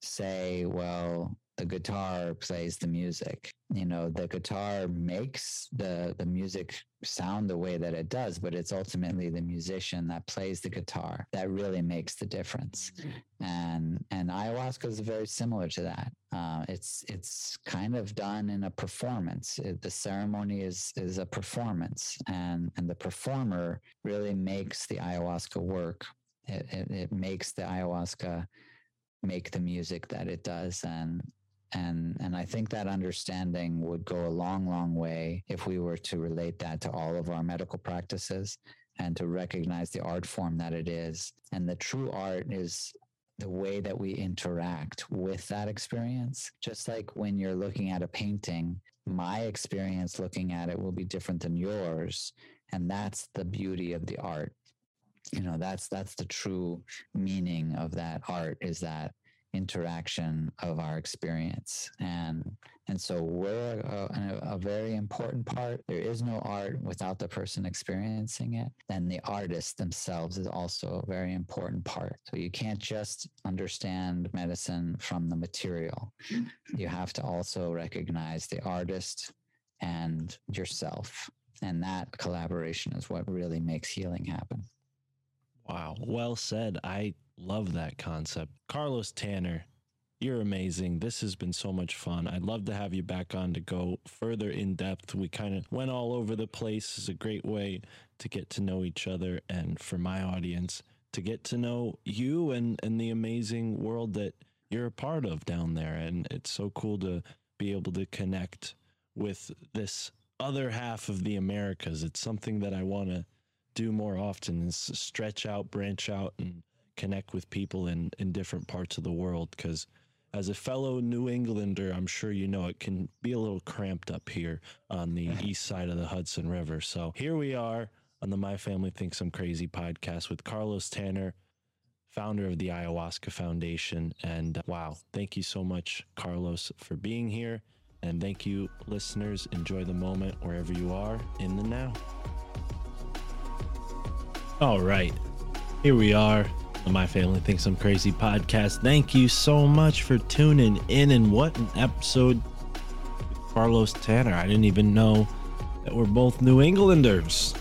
say well the guitar plays the music you know the guitar makes the the music sound the way that it does but it's ultimately the musician that plays the guitar that really makes the difference. And and ayahuasca is very similar to that. Uh, it's it's kind of done in a performance. It, the ceremony is is a performance and and the performer really makes the ayahuasca work. It, it, it makes the ayahuasca make the music that it does and and and i think that understanding would go a long long way if we were to relate that to all of our medical practices and to recognize the art form that it is. And the true art is the way that we interact with that experience. Just like when you're looking at a painting my experience looking at it will be different than yours. And that's the beauty of the art. You know that's that's the true meaning of that art is that interaction of our experience. And and so we're a, a, very important part. There is no art without the person experiencing it. And the artist themselves is also a very important part. So you can't just understand medicine from the material. You have to also recognize the artist and yourself. And that collaboration is what really makes healing happen Wow. Well said. I love that concept. Carlos Tanner, you're amazing. This has been so much fun. I'd love to have you back on to go further in depth. We kind of went all over the place. It's a great way to get to know each other and for my audience to get to know you and, and the amazing world that you're a part of down there. And it's so cool to be able to connect with this other half of the Americas. It's something that I want to do more often is stretch out, branch out, and connect with people in, in different parts of the world. Because as a fellow New Englander, I'm sure you know it can be a little cramped up here on the (laughs) east side of the Hudson River. So here we are on the My Family Thinks I'm Crazy podcast with Carlos Tanner, founder of the Ayahuasca Foundation. And uh, wow, thank you so much, Carlos, for being here. And thank you, listeners. Enjoy the moment wherever you are in the now. All right. Here we are. My Family Thinks I'm Crazy podcast. Thank you so much for tuning in. And what an episode Carlos Tanner. I didn't even know that we're both New Englanders.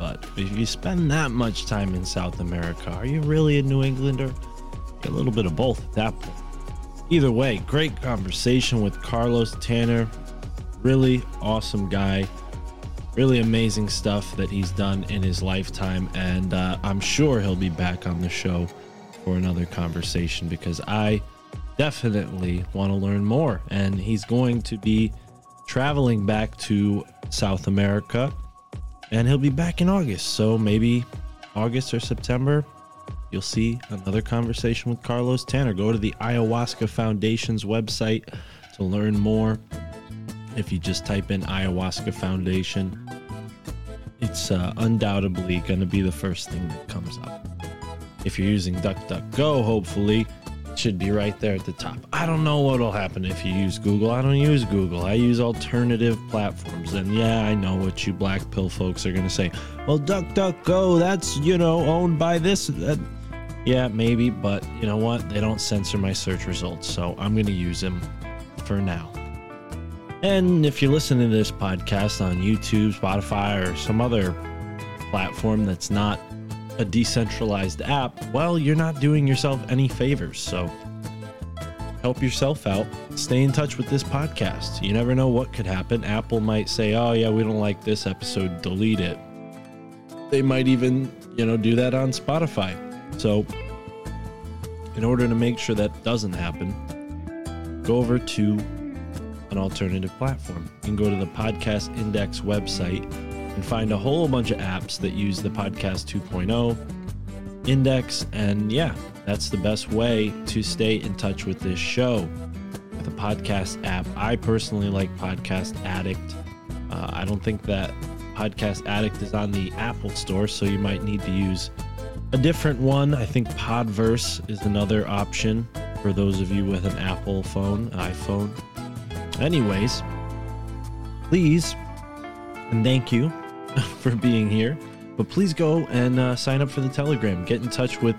But if you spend that much time in South America, are you really a New Englander? A little bit of both at that point. Either way, great conversation with Carlos Tanner. Really awesome guy really amazing stuff that he's done in his lifetime. And uh, I'm sure he'll be back on the show for another conversation because I definitely want to learn more. And he's going to be traveling back to South America and he'll be back in August. So maybe August or September, you'll see another conversation with Carlos Tanner. Go to the Ayahuasca Foundation's website to learn more if you just type in ayahuasca foundation it's uh, undoubtedly going to be the first thing that comes up if you're using duckduckgo hopefully it should be right there at the top. I don't know what'll happen if you use Google. I don't use Google. I use alternative platforms. And yeah, I know what you black pill folks are going to say. Well, DuckDuckGo, that's, you know, owned by this. Yeah, maybe, but you know what? They don't censor my search results, so I'm going to use them for now. And if you're listening to this podcast on YouTube, Spotify, or some other platform that's not a decentralized app, well, you're not doing yourself any favors. So help yourself out. Stay in touch with this podcast. You never know what could happen. Apple might say, oh, yeah, we don't like this episode, delete it. They might even, you know, do that on Spotify. So, in order to make sure that doesn't happen, go over to an alternative platform. You can go to the Podcast Index website and find a whole bunch of apps that use the Podcast 2.0 index. And yeah, that's the best way to stay in touch with this show. With a podcast app, I personally like Podcast Addict. Uh, I don't think that Podcast Addict is on the Apple Store, so you might need to use a different one. I think Podverse is another option for those of you with an Apple phone, iPhone. Anyways, please and thank you (laughs) for being here. But please go and uh, sign up for the Telegram. Get in touch with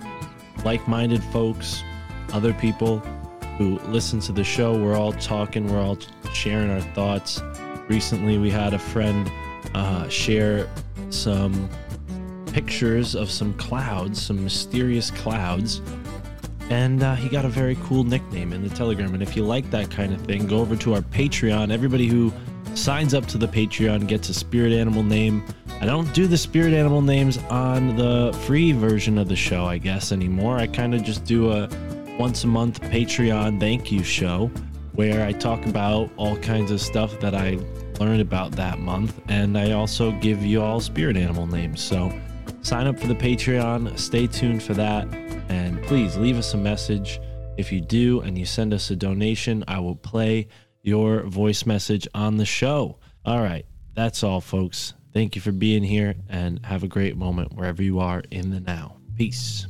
like minded folks, other people who listen to the show. We're all talking, we're all sharing our thoughts. Recently, we had a friend uh, share some pictures of some clouds, some mysterious clouds. And uh, he got a very cool nickname in the Telegram. And if you like that kind of thing, go over to our Patreon. Everybody who signs up to the Patreon gets a spirit animal name. I don't do the spirit animal names on the free version of the show, I guess, anymore. I kind of just do a once a month Patreon thank you show where I talk about all kinds of stuff that I learned about that month. And I also give you all spirit animal names. So sign up for the Patreon, stay tuned for that, and please leave us a message. If you do and you send us a donation, I will play your voice message on the show. All right, that's all, folks. Thank you for being here and have a great moment wherever you are in the now. Peace.